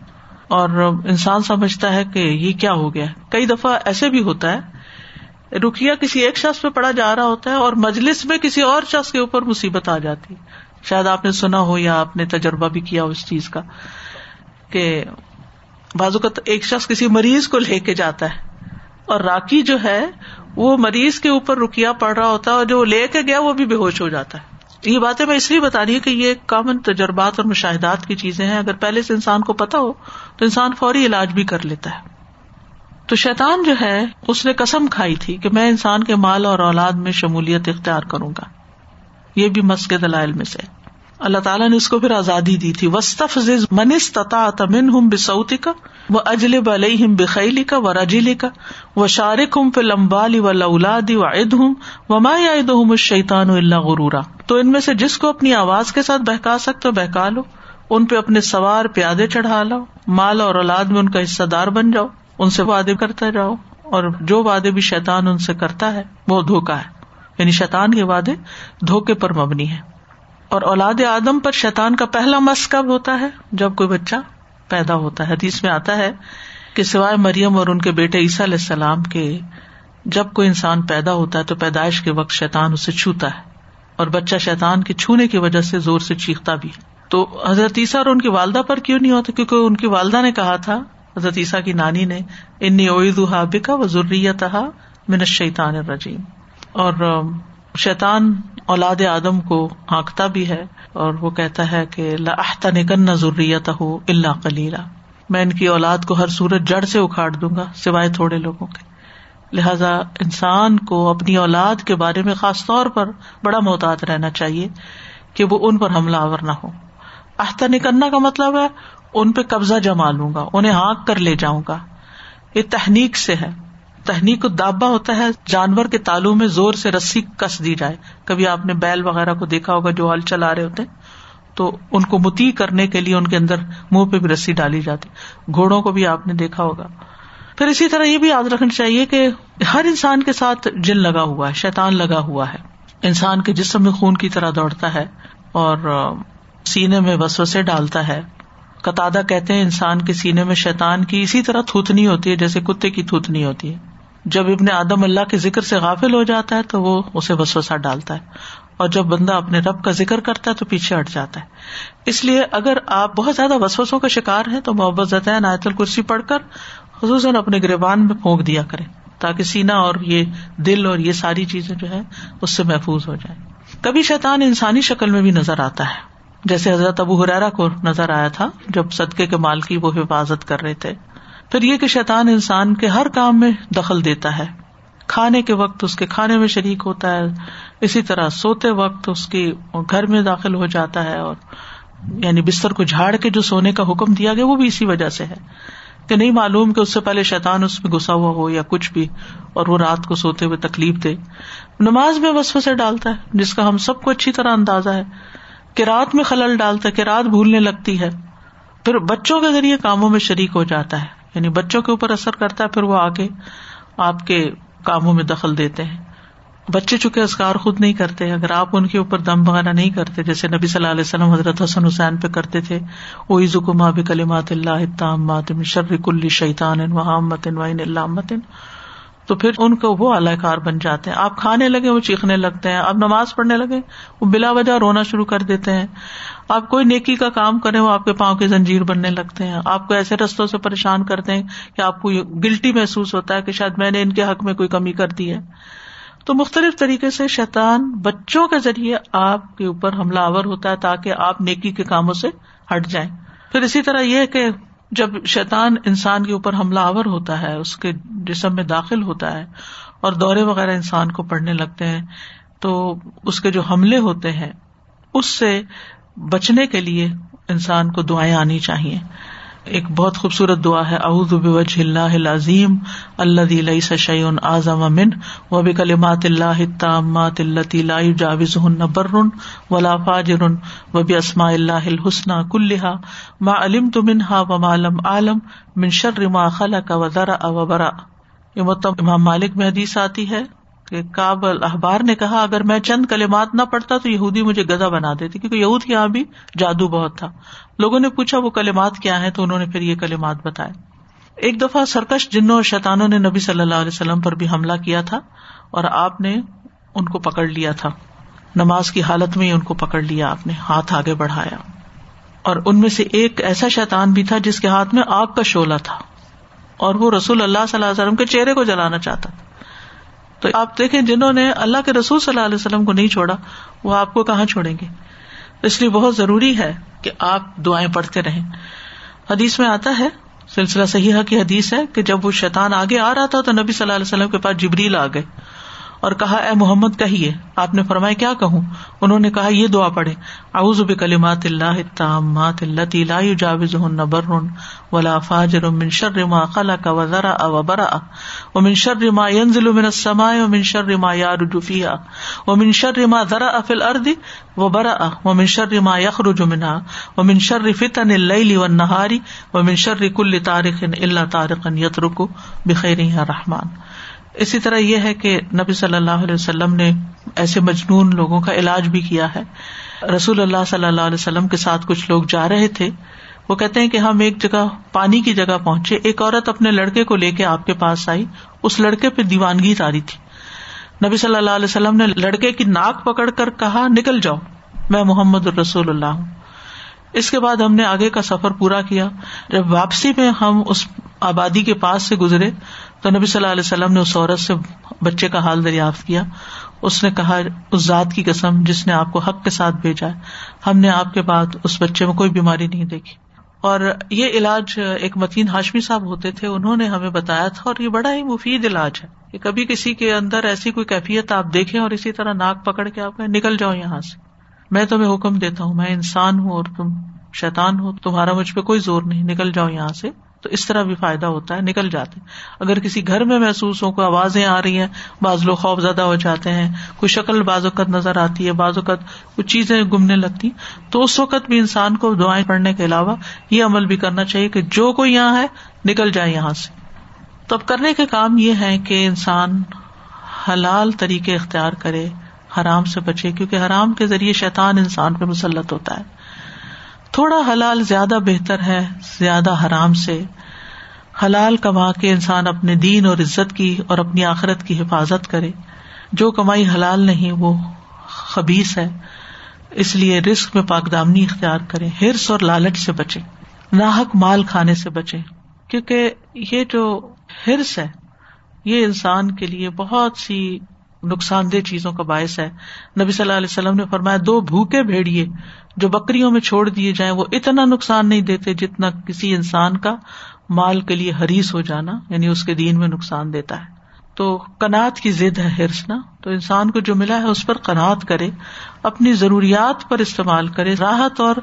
اور انسان سمجھتا ہے کہ یہ کیا ہو گیا کئی دفعہ ایسے بھی ہوتا ہے رکیا کسی ایک شخص پہ پڑا جا رہا ہوتا ہے اور مجلس میں کسی اور شخص کے اوپر مصیبت آ جاتی۔ شاید آپ نے سنا ہو یا آپ نے تجربہ بھی کیا ہو اس چیز کا کہ بازو کا ایک شخص کسی مریض کو لے کے جاتا ہے اور راکی جو ہے، وہ مریض کے اوپر رکیا پڑ رہا ہوتا ہے اور جو لے کے گیا وہ بھی بے ہوش ہو جاتا ہے۔ یہ باتیں میں اس لیے بتا رہی ہوں کہ یہ کامن تجربات اور مشاہدات کی چیزیں ہیں۔ اگر پہلے سے انسان کو پتا ہو تو انسان فوری علاج بھی کر لیتا ہے۔ تو شیطان جو ہے، اس نے قسم کھائی تھی کہ میں انسان کے مال اور اولاد میں شمولیت اختیار کروں گا۔ یہ بھی مسک دلائل میں سے۔ اللہ تعالیٰ نے اس کو پھر آزادی دی تھی۔ وسطف منستا تمن ہم بسعتی کا وہ اجل بلئی بخیلی کا و رجیلی کا وہ شارک ہوں پہ لمبالی و لولادی و عد ہوں و ما عید ہوں شیطان اللہ غرورا۔ تو ان میں سے جس کو اپنی آواز کے ساتھ بہکا سکتے بہکا لو۔ ان پہ اپنے سوار پیادے چڑھا لو مال اور اولاد میں ان کا حصہ دار بن جاؤ۔ ان سے وعدے کرتے جاؤ۔ اور جو وعدے بھی شیطان ان سے کرتا ہے، وہ دھوکا ہے۔ یعنی شیطان کے وعدے دھوکے پر مبنی ہے اور اولاد آدم پر شیطان کا پہلا مس کب ہوتا ہے؟ جب کوئی بچہ پیدا ہوتا ہے۔ حدیث میں آتا ہے کہ سوائے مریم اور ان کے بیٹے عیسیٰ علیہ السلام کے جب کوئی انسان پیدا ہوتا ہے تو پیدائش کے وقت شیطان اسے چھوتا ہے اور بچہ شیطان کے چھونے کی وجہ سے زور سے چیختا بھی تو حضرت عیسیٰ اور ان کی والدہ پر کیوں نہیں ہوتا؟ کیونکہ ان کی والدہ نے کہا تھا، حضرت عیسیٰ کی نانی نے، انی اوید حابکا و ضروریت من شیطان الرجیم. اور شیطان اولاد آدم کو ہانکتا بھی ہے اور وہ کہتا ہے کہ لاحتا نکن ضروریت ہو اللہ کلیلہ میں ان کی اولاد کو ہر سورج جڑ سے اکھاڑ دوں گا، سوائے تھوڑے لوگوں کے۔ لہذا انسان کو اپنی اولاد کے بارے میں خاص طور پر بڑا محتاط رہنا چاہیے کہ وہ ان پر حملہ آور نہ ہو۔ احتا نکلنا کا مطلب ہے، ان پہ قبضہ جما لوں گا، انہیں ہانک کر لے جاؤں گا۔ یہ تحنیک سے ہے۔ تحنیک دابا ہوتا ہے، جانور کے تالو میں زور سے رسی کس دی جائے۔ کبھی آپ نے بیل وغیرہ کو دیکھا ہوگا جو ہل چلا رہے ہوتے، تو ان کو متی کرنے کے لیے ان کے اندر منہ پہ بھی رسی ڈالی جاتی۔ گھوڑوں کو بھی آپ نے دیکھا ہوگا۔ پھر اسی طرح یہ بھی یاد رکھنا چاہیے کہ ہر انسان کے ساتھ جن لگا ہوا ہے شیتان لگا ہوا ہے۔ انسان کے جسم میں خون کی طرح دوڑتا ہے اور سینے میں وسوسے ڈالتا ہے۔ قطع کہتے ہیں انسان کے سینے میں شیتان کی اسی طرح تھوتنی ہوتی ہے، جیسے کتے کی تھوتنی ہوتی ہے۔ جب ابن آدم اللہ کے ذکر سے غافل ہو جاتا ہے تو وہ اسے وسوسا ڈالتا ہے اور جب بندہ اپنے رب کا ذکر کرتا ہے تو پیچھے ہٹ جاتا ہے۔ اس لیے اگر آپ بہت زیادہ وسوسوں کا شکار ہیں تو محبت زطین آیت الکرسی پڑھ کر خصوصاً اپنے گریبان میں پھونک دیا کرے تاکہ سینا اور یہ دل اور یہ ساری چیزیں جو ہے اس سے محفوظ ہو جائیں۔ کبھی شیطان انسانی شکل میں بھی نظر آتا ہے۔ جیسے حضرت ابو حرارا کو نظر آیا تھا جب صدقے کے مال کی وہ حفاظت کر رہے تھے۔ پھر یہ کہ شیطان انسان کے ہر کام میں دخل دیتا ہے۔ کھانے کے وقت اس کے کھانے میں شریک ہوتا ہے۔ اسی طرح سوتے وقت اس کے گھر میں داخل ہو جاتا ہے اور یعنی بستر کو جھاڑ کے جو سونے کا حکم دیا گیا وہ بھی اسی وجہ سے ہے۔ کہ نہیں معلوم کہ اس سے پہلے شیطان اس میں گسا ہوا ہو یا کچھ بھی اور وہ رات کو سوتے ہوئے تکلیف دے۔ نماز میں وسف سے ڈالتا ہے، جس کا ہم سب کو اچھی طرح اندازہ ہے۔ کہ رات میں خلل ڈالتا ہے، کہ رات بھولنے لگتی ہے۔ پھر بچوں کے ذریعے کاموں میں شریک ہو جاتا ہے۔ یعنی بچوں کے اوپر اثر کرتا ہے، پھر وہ آگے آپ کے کاموں میں دخل دیتے ہیں۔ بچے چونکہ اسکار خود نہیں کرتے، اگر آپ ان کے اوپر دم وغیرہ نہیں کرتے، جیسے نبی صلی اللہ علیہ وسلم حضرت حسن حسین پہ کرتے تھے وہ زکما بھی کلیمات اللہ شرک اللی شیطان اللہ تو پھر ان کو وہ اللہ کار بن جاتے ہیں۔ آپ کھانے لگے، وہ چیخنے لگتے ہیں۔ آپ نماز پڑھنے لگے، وہ بلا وجہ رونا شروع کر دیتے ہیں۔ آپ کوئی نیکی کا کام کریں، وہ آپ کے پاؤں کی زنجیر بننے لگتے ہیں۔ آپ کو ایسے رستوں سے پریشان کرتے ہیں کہ آپ کو گلٹی محسوس ہوتا ہے کہ شاید میں نے ان کے حق میں کوئی کمی کر دی ہے۔ تو مختلف طریقے سے شیطان بچوں کے ذریعے آپ کے اوپر حملہ آور ہوتا ہے تاکہ آپ نیکی کے کاموں سے ہٹ جائیں۔ پھر اسی طرح یہ کہ جب شیطان انسان کے اوپر حملہ آور ہوتا ہے، اس کے جسم میں داخل ہوتا ہے اور دورے وغیرہ انسان کو پڑنے لگتے ہیں، تو اس کے جو حملے ہوتے ہیں، اس سے بچنے کے لیے انسان کو دعائیں آنی چاہیے۔ ایک بہت خوبصورت دعا ہے، اعوذ بوجہ اللہ العظیم اللہ ليس شيء اعظم من وبكلمات الله التامات التي لا يجاوزهن بر ولا فاجر، وباسماء الله الحسنى كلها ما علمت منها وما لم اعلم، من شر ما خلق وذرا وبرا یہ مطلب امام مالک میں حدیث آتی ہے۔ کہ کابل اخبار نے کہا، اگر میں چند کلمات نہ پڑھتا تو یہودی مجھے گدا بنا دیتی کیونکہ یہود یہاں بھی جادو بہت تھا۔ لوگوں نے پوچھا، وہ کلمات کیا ہے تو انہوں نے پھر یہ کلمات بتائے۔ ایک دفعہ سرکش جنوں اور شیتانوں نے نبی صلی اللہ علیہ وسلم پر بھی حملہ کیا تھا اور آپ نے ان کو پکڑ لیا تھا۔ نماز کی حالت میں ان کو پکڑ لیا، آپ نے ہاتھ آگے بڑھایا۔ اور ان میں سے ایک ایسا شیتان بھی تھا جس کے ہاتھ میں آگ کا شولہ تھا اور وہ رسول اللہ صلی اللہ علیہ وسلم کے چہرے کو جلانا چاہتا تھا۔ تو آپ دیکھیں جنہوں نے اللہ کے رسول صلی اللہ علیہ وسلم کو نہیں چھوڑا، وہ آپ کو کہاں چھوڑیں گے؟ اس لیے بہت ضروری ہے کہ آپ دعائیں پڑھتے رہیں۔ حدیث میں آتا ہے، سلسلہ صحیح کی حدیث ہے کہ جب وہ شیطان آگے آ رہا تھا تو نبی صلی اللہ علیہ وسلم کے پاس جبریل آ گئے۔ اور کہا، اے محمد، کہیے، آپ نے فرمایا، کیا کہوں؟ انہوں نے کہا، یہ دعا پڑھے اعوذ بکلمات اللہ التامات التي لا يجاوزهن بر ولا فاجر من شر ما خلق وذرا وبرا ومن شر ما ينزل من السماء ومن شر ما يعرج فيها ومن شر ما ذرا في الارض وبرا ومن شر ما يخرج منها ومن شر فتن الليل والنهار ومن شر كل طارق الا طارقا يترك بخير يا رحمان اسی طرح یہ ہے کہ نبی صلی اللہ علیہ وسلم نے ایسے مجنون لوگوں کا علاج بھی کیا ہے۔ رسول اللہ صلی اللہ علیہ وسلم کے ساتھ کچھ لوگ جا رہے تھے۔ وہ کہتے ہیں کہ ہم ایک جگہ پانی کی جگہ پہنچے۔ ایک عورت اپنے لڑکے کو لے کے آپ کے پاس آئی۔ اس لڑکے پہ دیوانگی تاری تھی۔ نبی صلی اللہ علیہ وسلم نے لڑکے کی ناک پکڑ کر کہا، نکل جاؤ، میں محمد الرسول اللہ ہوں۔ اس کے بعد ہم نے آگے کا سفر پورا کیا۔ جب واپسی میں ہم اس آبادی کے پاس سے گزرے تو نبی صلی اللہ علیہ وسلم نے اس عورت سے بچے کا حال دریافت کیا۔ اس نے کہا، اس ذات کی قسم جس نے آپ کو حق کے ساتھ بھیجا ہم نے آپ کے بعد اس بچے میں کوئی بیماری نہیں دیکھی۔ اور یہ علاج ایک متین ہاشمی صاحب ہوتے تھے، انہوں نے ہمیں بتایا تھا، اور یہ بڑا ہی مفید علاج ہے کہ کبھی کسی کے اندر ایسی کوئی کیفیت آپ دیکھیں اور اسی طرح ناک پکڑ کے آپ نکل جاؤ یہاں سے۔ میں تمہیں حکم دیتا ہوں، میں انسان ہوں اور تم شیتان ہو، تمہارا مجھ پہ کوئی زور نہیں، نکل جاؤ یہاں سے۔ تو اس طرح بھی فائدہ ہوتا ہے، نکل جاتے اگر کسی گھر میں محسوس ہو کوئی آوازیں آ رہی ہیں، بعض لوگ خوف زدہ ہو جاتے ہیں، کوئی شکل بعض اوقات نظر آتی ہے، بعض اوقات کچھ چیزیں گمنے لگتی تو اس وقت بھی انسان کو دعائیں پڑھنے کے علاوہ یہ عمل بھی کرنا چاہیے کہ جو کوئی یہاں ہے، نکل جائے یہاں سے۔ تو اب کرنے کے کام یہ ہے کہ انسان حلال طریقے اختیار کرے، حرام سے بچے، کیونکہ حرام کے ذریعے شیطان انسان پہ مسلط ہوتا ہے۔ تھوڑا حلال زیادہ بہتر ہے، زیادہ حرام سے حلال کما کے انسان اپنے دین اور عزت کی اور اپنی آخرت کی حفاظت کرے۔ جو کمائی حلال نہیں، وہ خبیص ہے۔ اس لیے رسک میں پاک دامنی اختیار کرے۔ ہرس اور لالچ سے بچے۔ ناحک مال کھانے سے بچے۔ کیونکہ یہ جو ہرس ہے، یہ انسان کے لیے بہت سی نقصان دہ چیزوں کا باعث ہے۔ نبی صلی اللہ علیہ وسلم نے فرمایا، دو بھوکے بھیڑیے جو بکریوں میں چھوڑ دیے جائیں، وہ اتنا نقصان نہیں دیتے جتنا کسی انسان کا۔ مال کے لیے حریث ہو جانا یعنی اس کے دین میں نقصان دیتا ہے۔ تو کنات کی ضد ہے ہرس نا۔ تو انسان کو جو ملا ہے اس پر کنات کرے، اپنی ضروریات پر استعمال کرے، راحت اور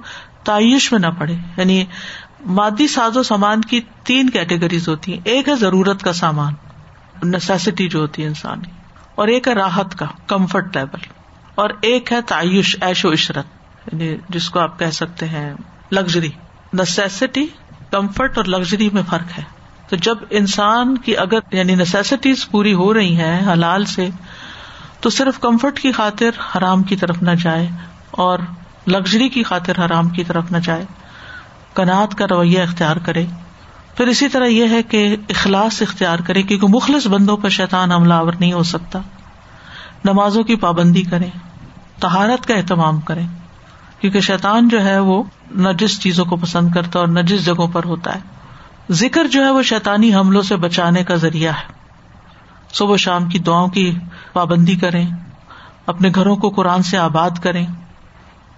تعیش میں نہ پڑے۔ یعنی مادی ساز و سامان کی تین کیٹیگریز ہوتی ہیں۔ ایک ہے ضرورت کا سامان نیسیسٹی جو ہوتی ہے انسان کی۔ اور ایک ہے راحت کا کمفرٹ لیول اور ایک ہے تعیش ایش و عشرت۔ یعنی جس کو آپ کہہ سکتے ہیں لگژری نیسیسٹی کمفرٹ اور لگژری میں فرق ہے۔ تو جب انسان کی اگر یعنی نیسیسٹیز پوری ہو رہی ہیں حلال سے، تو صرف کمفرٹ کی خاطر حرام کی طرف نہ جائے اور لگژری کی خاطر حرام کی طرف نہ جائے۔ کنات کا رویہ اختیار کرے۔ پھر اسی طرح یہ ہے کہ اخلاص اختیار کرے، کیونکہ مخلص بندوں پر شیطان حملہ آور نہیں ہو سکتا۔ نمازوں کی پابندی کرے تہارت کا اہتمام کرے۔ کیونکہ شیطان جو ہے وہ نجس چیزوں کو پسند کرتا ہے اور نجس جگہوں پر ہوتا ہے۔ ذکر جو ہے وہ شیطانی حملوں سے بچانے کا ذریعہ ہے۔ صبح شام کی دعاؤں کی پابندی کریں، اپنے گھروں کو قرآن سے آباد کریں۔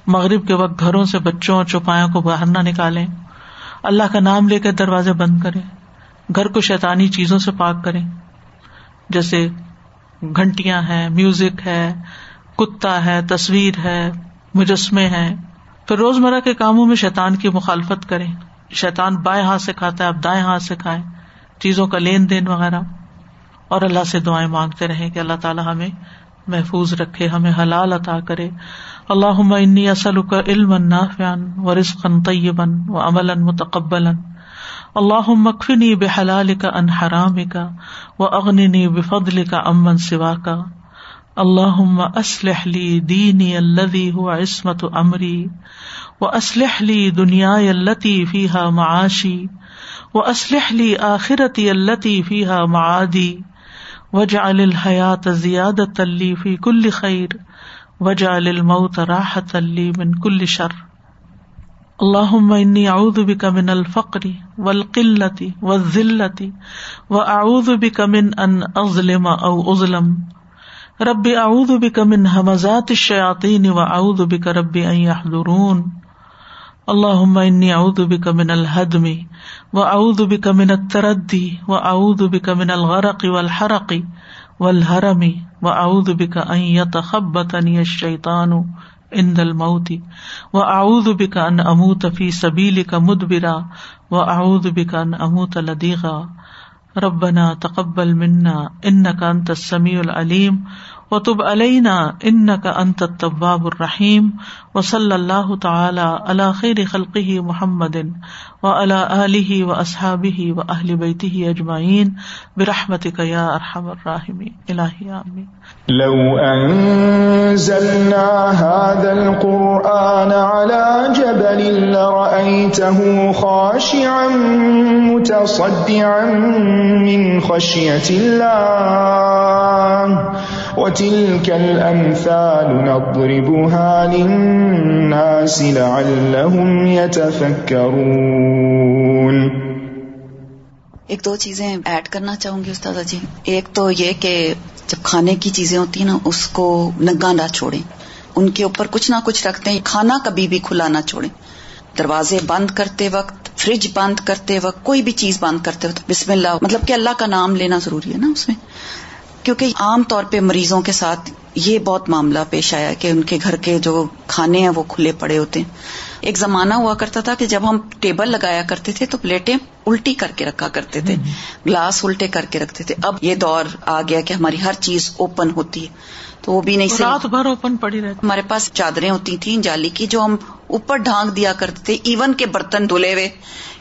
مغرب کے وقت گھروں سے بچوں اور چوپاوں کو باہر نہ نکالیں۔ اللہ کا نام لے کر دروازے بند کرے گھر کو شیتانی چیزوں سے پاک کرے جیسے گھنٹیاں ہیں، میوزک ہے، کتا ہے، تصویر ہے مجسمے ہیں پھر روزمرہ کے کاموں میں شیتان کی مخالفت کرے شیتان بائیں ہاتھ سے کھاتا ہے اب دائیں ہاتھ سے کھائے چیزوں کا لین دین وغیرہ۔ اور اللہ سے دعائیں مانگتے رہے کہ اللہ تعالیٰ ہمیں محفوظ رکھے، ہمیں حلال عطا کرے۔ اللہ انی اصل کا علم نافیان و رسقن طیبن و امل متقبل اللہ مکفنی بحلال کا ان حرام کا و اغنی بفضل کا امن سوا کا اللہ اسلح لی دینی الذي هو عصمت امری و اسلح لی دنیا التي فيها معاشی و اسلح لی آخرتی التي فيها معادی وجعل الحیات زیادت لی فی کل خیر وجعل الموت راحت لی من کل شر اللہم انی اعوذ بک من الفقر والقلت والذلت واعوذ بک من ان اظلم او اظلم رب اعوذ بک من همزات الشیاطین واعوذ بک رب ان يحضرون اللہم انی اعوذ بک من الہدم واعوذ بک من التردی و واعوذ بک من الغرق والحرق والحرم و واعوذ بك ان يتخبطني الشيطان عند الموت و واعوذ بك ان اموت في سبيلك مدبرا و واعوذ بك ان اموت لديغا ربنا تقبل منا ان کا انت العلیم و تب علینا ان کا انت طباب الرحیم و صلی اللہ تعالی اللہ خیر خلقی محمد و اللہ علیہ و اصحاب و اہل بیتی اجمعین برحمت یا ارحم الراحم الہی آمین لو انزلنا هذا القرآن على جبل لرأيته خاشعا متصدعا من خشية الله. وتلك الأمثال نضربها للناس لعلهم يتفكرون. ایک دو چیزیں ایڈ کرنا چاہوں گی استاد جی۔ ایک تو یہ کہ جب کھانے کی چیزیں ہوتی ہیں نا، اس کو نگا نہ چھوڑیں۔ ان کے اوپر کچھ نہ کچھ رکھتے ہیں۔ کھانا کبھی بھی کھلا نہ چھوڑیں۔ دروازے بند کرتے وقت فریج بند کرتے وقت، کوئی بھی چیز بند کرتے وقت، بسم اللہ مطلب کہ اللہ کا نام لینا ضروری ہے نا اس میں۔ کیونکہ عام طور پہ مریضوں کے ساتھ یہ بہت معاملہ پیش آیا کہ ان کے گھر کے جو کھانے ہیں وہ کھلے پڑے ہوتے ہیں۔ ایک زمانہ ہوا کرتا تھا کہ جب ہم ٹیبل لگایا کرتے تھے تو پلیٹیں الٹی کر کے رکھا کرتے تھے۔ گلاس الٹے کر کے رکھتے تھے۔ اب یہ دور آ گیا کہ ہماری ہر چیز اوپن ہوتی ہے۔ تو وہ بھی نہیں رات بھر اوپن پڑی رہتی۔ ہمارے پاس چادریں ہوتی تھیں جالی کی جو ہم اوپر ڈھانک دیا کرتے تھے۔ ایون کے برتن دھلے ہوئے۔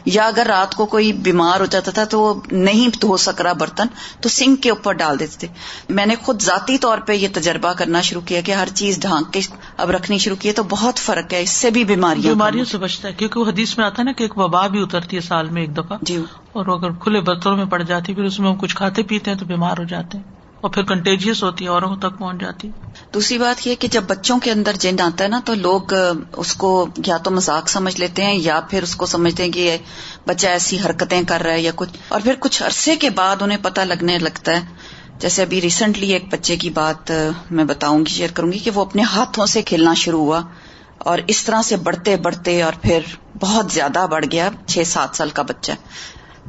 یا اگر رات کو کوئی بیمار ہو جاتا تھا تو وہ نہیں دھو سک رہا برتن تو سنک کے اوپر ڈال دیتے تھے۔ میں نے خود ذاتی طور پہ یہ تجربہ کرنا شروع کیا کہ ہر چیز ڈھانک کے اب رکھنی شروع کی تو بہت فرق ہے اس سے بھی بیماریاں بیماریوں سے بچتا ہے۔ کیونکہ وہ حدیث میں آتا ہے نا کہ ایک وبا بھی اترتی ہے سال میں ایک دفعہ۔ جی۔ اور اگر کھلے برتنوں میں پڑ جاتی پھر اس میں ہم کچھ کھاتے پیتے ہیں تو بیمار ہو جاتے ہیں۔ اور پھر کنٹیجیس ہوتی ہے اوروں تک پہنچ جاتی دوسری بات یہ کہ جب بچوں کے اندر جن آتا ہے نا، تو لوگ اس کو یا تو مذاق سمجھ لیتے ہیں یا پھر اس کو سمجھتے ہیں کہ بچہ ایسی حرکتیں کر رہا ہے یا کچھ۔ اور پھر کچھ عرصے کے بعد انہیں پتہ لگنے لگتا ہے۔ جیسے ابھی ریسنٹلی ایک بچے کی بات میں بتاؤں گی شیئر کروں گی کہ وہ اپنے ہاتھوں سے کھیلنا شروع ہوا اور اس طرح سے بڑھتے بڑھتے اور پھر بہت زیادہ بڑھ گیا، چھ سات سال کا بچہ۔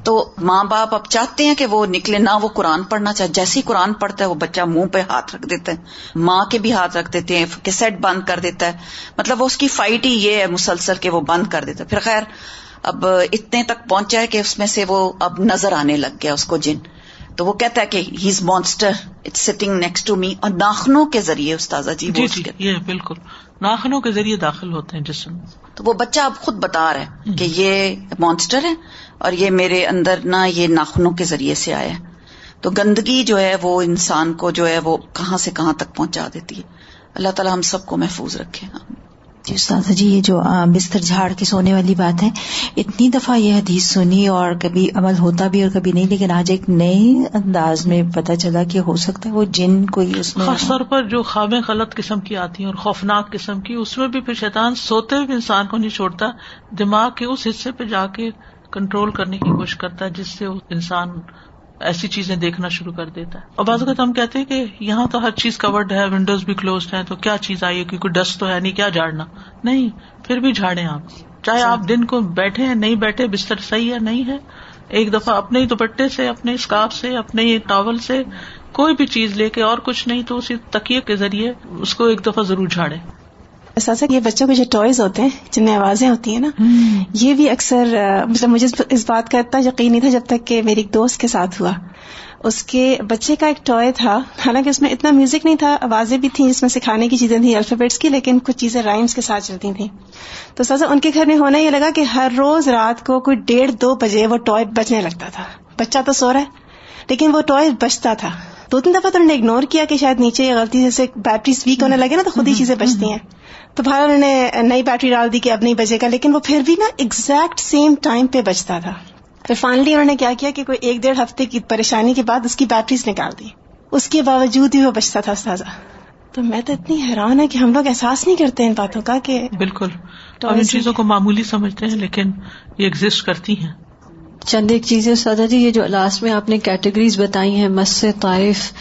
تو ماں باپ اب چاہتے ہیں کہ وہ نکلے نہ وہ قرآن پڑھنا چاہے۔ جیسے ہی قرآن پڑھتا ہے وہ بچہ منہ پہ ہاتھ رکھ دیتا ہے۔ ماں کے بھی ہاتھ رکھ دیتے ہیں کیسٹ بند کر دیتا ہے۔ مطلب وہ اس کی فائٹ ہی یہ ہے مسلسل کہ وہ بند کر دیتا ہے۔ پھر خیر اب اتنے تک پہنچا ہے کہ اس میں سے وہ اب نظر آنے لگ گیا اس کو جن۔ تو وہ کہتا ہے کہ he is monster it sitting next to me. اور ناخنوں کے ذریعے استاذہ جی, جی, جی، یہ بالکل۔ ناخنوں کے ذریعے داخل ہوتے ہیں جسم۔ تو وہ بچہ اب خود بتا رہا ہے کہ یہ مانسٹر ہے۔ اور یہ میرے اندر نہ یہ ناخنوں کے ذریعے سے آیا تو گندگی جو ہے وہ انسان کو جو ہے وہ کہاں سے کہاں تک پہنچا دیتی ہے۔ اللہ تعالیٰ ہم سب کو محفوظ رکھے۔ جی استاد جی یہ جو بستر جھاڑ کے سونے والی بات ہے اتنی دفعہ یہ حدیث سنی اور کبھی عمل ہوتا بھی اور کبھی نہیں لیکن آج ایک نئے انداز میں پتا چلا کہ ہو سکتا ہے وہ جن کوئی اس میں خاص طور پر جو خوابیں غلط قسم کی آتی ہیں اور خوفناک قسم کی اس میں بھی پھر شیطان سوتے ہوئے انسان کو نہیں چھوڑتا دماغ کے اس حصے پہ جا کے کنٹرول کرنے کی کوشش کرتا ہے، جس سے انسان ایسی چیزیں دیکھنا شروع کر دیتا ہے۔ اور بعض اوقات ہم کہتے ہیں کہ یہاں تو ہر چیز کورڈ ہے ونڈوز بھی کلوز ہے تو کیا چیز آئی ہے؟ کیونکہ ڈسٹ تو ہے نہیں، کیا جھاڑنا؟ نہیں، پھر بھی جھاڑے آپ۔ چاہے آپ دن کو بیٹھے ہیں، نہیں بیٹھے، بستر صحیح ہے، نہیں ہے، ایک دفعہ اپنے ہی دوپٹے سے، اپنے اسکارف سے، اپنے ہی ٹاول سے، کوئی بھی چیز لے کے اور کچھ نہیں، تو اسی تکیے کے ذریعے اس کو ایک دفعہ ضرور جھاڑے کہ یہ بچوں کے جو ٹوائز ہوتے ہیں جن میں آوازیں ہوتی ہیں نا یہ بھی اکثر مطلب مجھے اس بات کا اتنا یقین نہیں تھا جب تک کہ میری ایک دوست کے ساتھ ہوا۔ اس کے بچے کا ایک ٹوائے تھا۔ حالانکہ اس میں اتنا میوزک نہیں تھا آوازیں بھی تھیں جس میں سکھانے کی چیزیں تھیں الفابیٹس کی لیکن کچھ چیزیں رائمس کے ساتھ چلتی تھیں۔ تو سازا ان کے گھر میں ہونا یہ لگا کہ ہر روز رات کو کوئی ڈیڑھ دو بجے وہ ٹوائے بجنے لگتا تھا۔ بچہ تو سو رہا ہے لیکن وہ ٹوائے بچتا تھا۔ دو تین دفعہ تو انہوں نے اگنور کیا کہ شاید نیچے غلطی سے بیٹریز ویک ہونے لگے نا تو خود ہی چیزیں بچتی ہیں۔ تو بھارت انہوں نے نئی بیٹری ڈال دی کہ اب نہیں بجے گا لیکن وہ پھر بھی نا ایگزیکٹ سیم ٹائم پہ بچتا تھا۔ پھر فائنلی انہوں نے کیا کیا کہ کوئی ایک ڈیڑھ ہفتے کی پریشانی کے بعد اس کی بیٹریز نکال دی۔ اس کے باوجود ہی وہ بچتا تھا تازہ تو میں تو اتنی حیران ہے کہ ہم لوگ احساس نہیں کرتے ان باتوں کا کہ بالکل۔ ان چیزوں کو معمولی سمجھتے ہیں لیکن یہ ایگزٹ کرتی ہیں۔ چند ایک چیزیں سادا جی یہ جو لاسٹ میں آپ نے کیٹیگریز بتائی ہیں مس طائف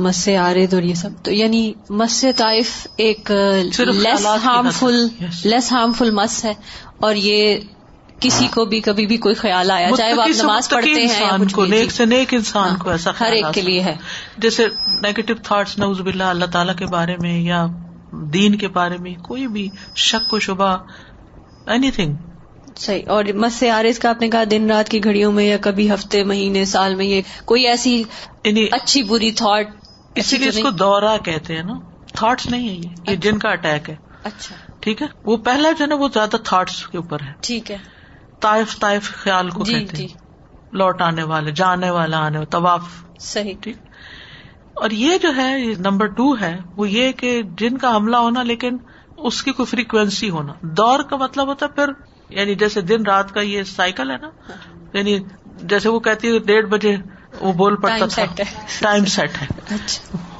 مس عارد اور یہ سب۔ تو یعنی مس طائف ایک لیس ہارمفل لیس ہارمفل مس ہے۔ اور یہ کسی کو بھی کبھی بھی کوئی خیال آیا چاہے وہ آپ نماز پڑھتے ہیں کو نیک جی۔ سے نیک انسان ہاں، کو ایسا ہر ایک کے لیے ہے۔ جیسے نیگیٹو تھاٹس نوز باللہ اللہ تعالیٰ کے بارے میں یا دین کے بارے میں کوئی بھی شک و شبہ اینی تھنگ صحیح. اور مس عارض کا آپ نے کہا دن رات کی گھڑیوں میں یا کبھی ہفتے مہینے سال میں یہ کوئی ایسی یعنی اچھی بری تھاٹ اسی لیے اس کو دورہ کہتے ہیں نا۔ تھاٹس نہیں ہے یہ۔ یہ جن کا اٹیک ہے۔ اچھا۔ ٹھیک ہے؟ وہ پہلا جو ہے نا وہ زیادہ تھاٹس کے اوپر ہے۔ ٹھیک ہے۔ طائف طائف خیال کو جی کہتے جی ہیں۔ لوٹ آنے والے جانے والا آنے والا طواف۔ صحیح۔ ٹھیک۔ اور یہ جو ہے نمبر ٹو ہے وہ یہ کہ جن کا حملہ ہونا لیکن اس کی کوئی فریکوینسی ہونا۔ دور کا مطلب ہوتا ہے پھر یعنی جیسے دن رات کا یہ سائیکل ہے نا یعنی جیسے وہ کہتی ہے ڈیڑھ بجے وہ بول پڑتا تھا۔ ٹائم سیٹ ہے۔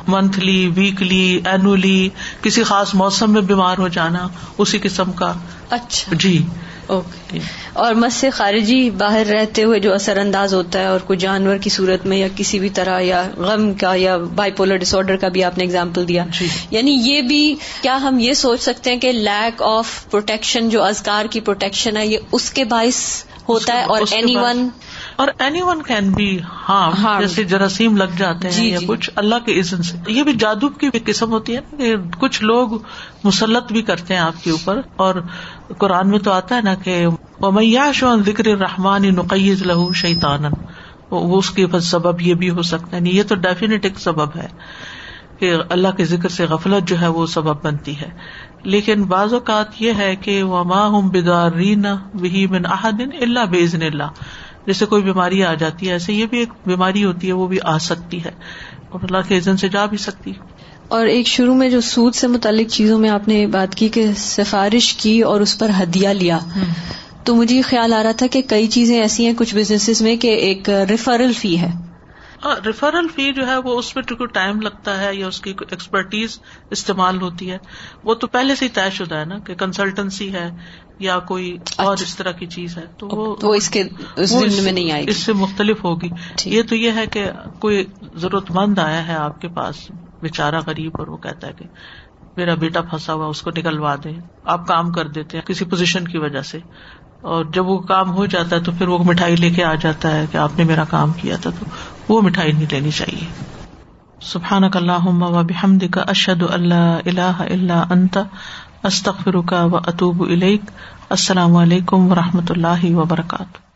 منتھلی ویکلی اینولی کسی خاص موسم میں بیمار ہو جانا اسی قسم کا۔ اچھا۔ جی۔ اوکے اور مس سے خارجی باہر رہتے ہوئے جو اثر انداز ہوتا ہے اور کوئی جانور کی صورت میں یا کسی بھی طرح یا غم کا یا بائی پولر ڈس آرڈر کا بھی آپ نے اگزامپل دیا. جی. یعنی یہ بھی کیا ہم یہ سوچ سکتے ہیں کہ لیک آف پروٹیکشن جو ازکار کی پروٹیکشن ہے یہ اس کے باعث ہوتا ہے اور اینی ون اور any one can be harm. جیسے جراثیم لگ جاتے ہیں جی، یا جی۔ کچھ اللہ کے عزن سے۔ یہ بھی جادو کی بھی قسم ہوتی ہے نا کہ کچھ لوگ مسلط بھی کرتے ہیں آپ کے اوپر۔ اور قرآن میں تو آتا ہے نا کہ ومیاش ذکر رحمان نقیز لہو شیطان وہ اس کے سبب یہ بھی ہو سکتا ہے۔ نہیں یہ تو ڈیفینیٹ ایک سبب ہے کہ اللہ کے ذکر سے غفلت جو ہے وہ سبب بنتی ہے۔ لیکن بعض اوقات یہ ہے کہ وما ہم بدارین وہی من احدن اللہ بزن اللہ۔ جیسے کوئی بیماری آ جاتی ہے ایسے یہ بھی ایک بیماری ہوتی ہے وہ بھی آ سکتی ہے اور اللہ کے عزن سے جا بھی سکتی اور ایک شروع میں جو سود سے متعلق چیزوں میں آپ نے بات کی کہ سفارش کی اور اس پر ہدیہ لیا۔ تو مجھے یہ خیال آ رہا تھا کہ کئی چیزیں ایسی ہیں کچھ بزنس میں کہ ایک ریفرل فی ہے۔ ریفرل فی جو ہے وہ اس میں کوئی ٹائم لگتا ہے یا اس کی ایکسپرٹیز استعمال ہوتی ہے۔ وہ تو پہلے سے ہی طے شدہ ہے نا کہ کنسلٹنسی ہے یا کوئی اور اس طرح کی چیز ہے تو وہ اس کے میں نہیں آئے اس سے مختلف ہوگی۔ یہ تو یہ ہے کہ کوئی ضرورت مند آیا ہے آپ کے پاس بےچارا غریب اور وہ کہتا ہے کہ میرا بیٹا پھنسا ہوا اس کو نکلوا دیں۔ آپ کام کر دیتے ہیں کسی پوزیشن کی وجہ سے۔ اور جب وہ کام ہو جاتا ہے تو پھر وہ مٹھائی لے کے آ جاتا ہے کہ آپ نے میرا کام کیا تھا تو وہ مٹھائی نہیں لینی چاہیے۔ سبحان اللہ و بحمد کا اشد اللہ اللہ اللہ انت استخر کا و اطوب السلام علیکم و رحمۃ اللہ وبرکاتہ.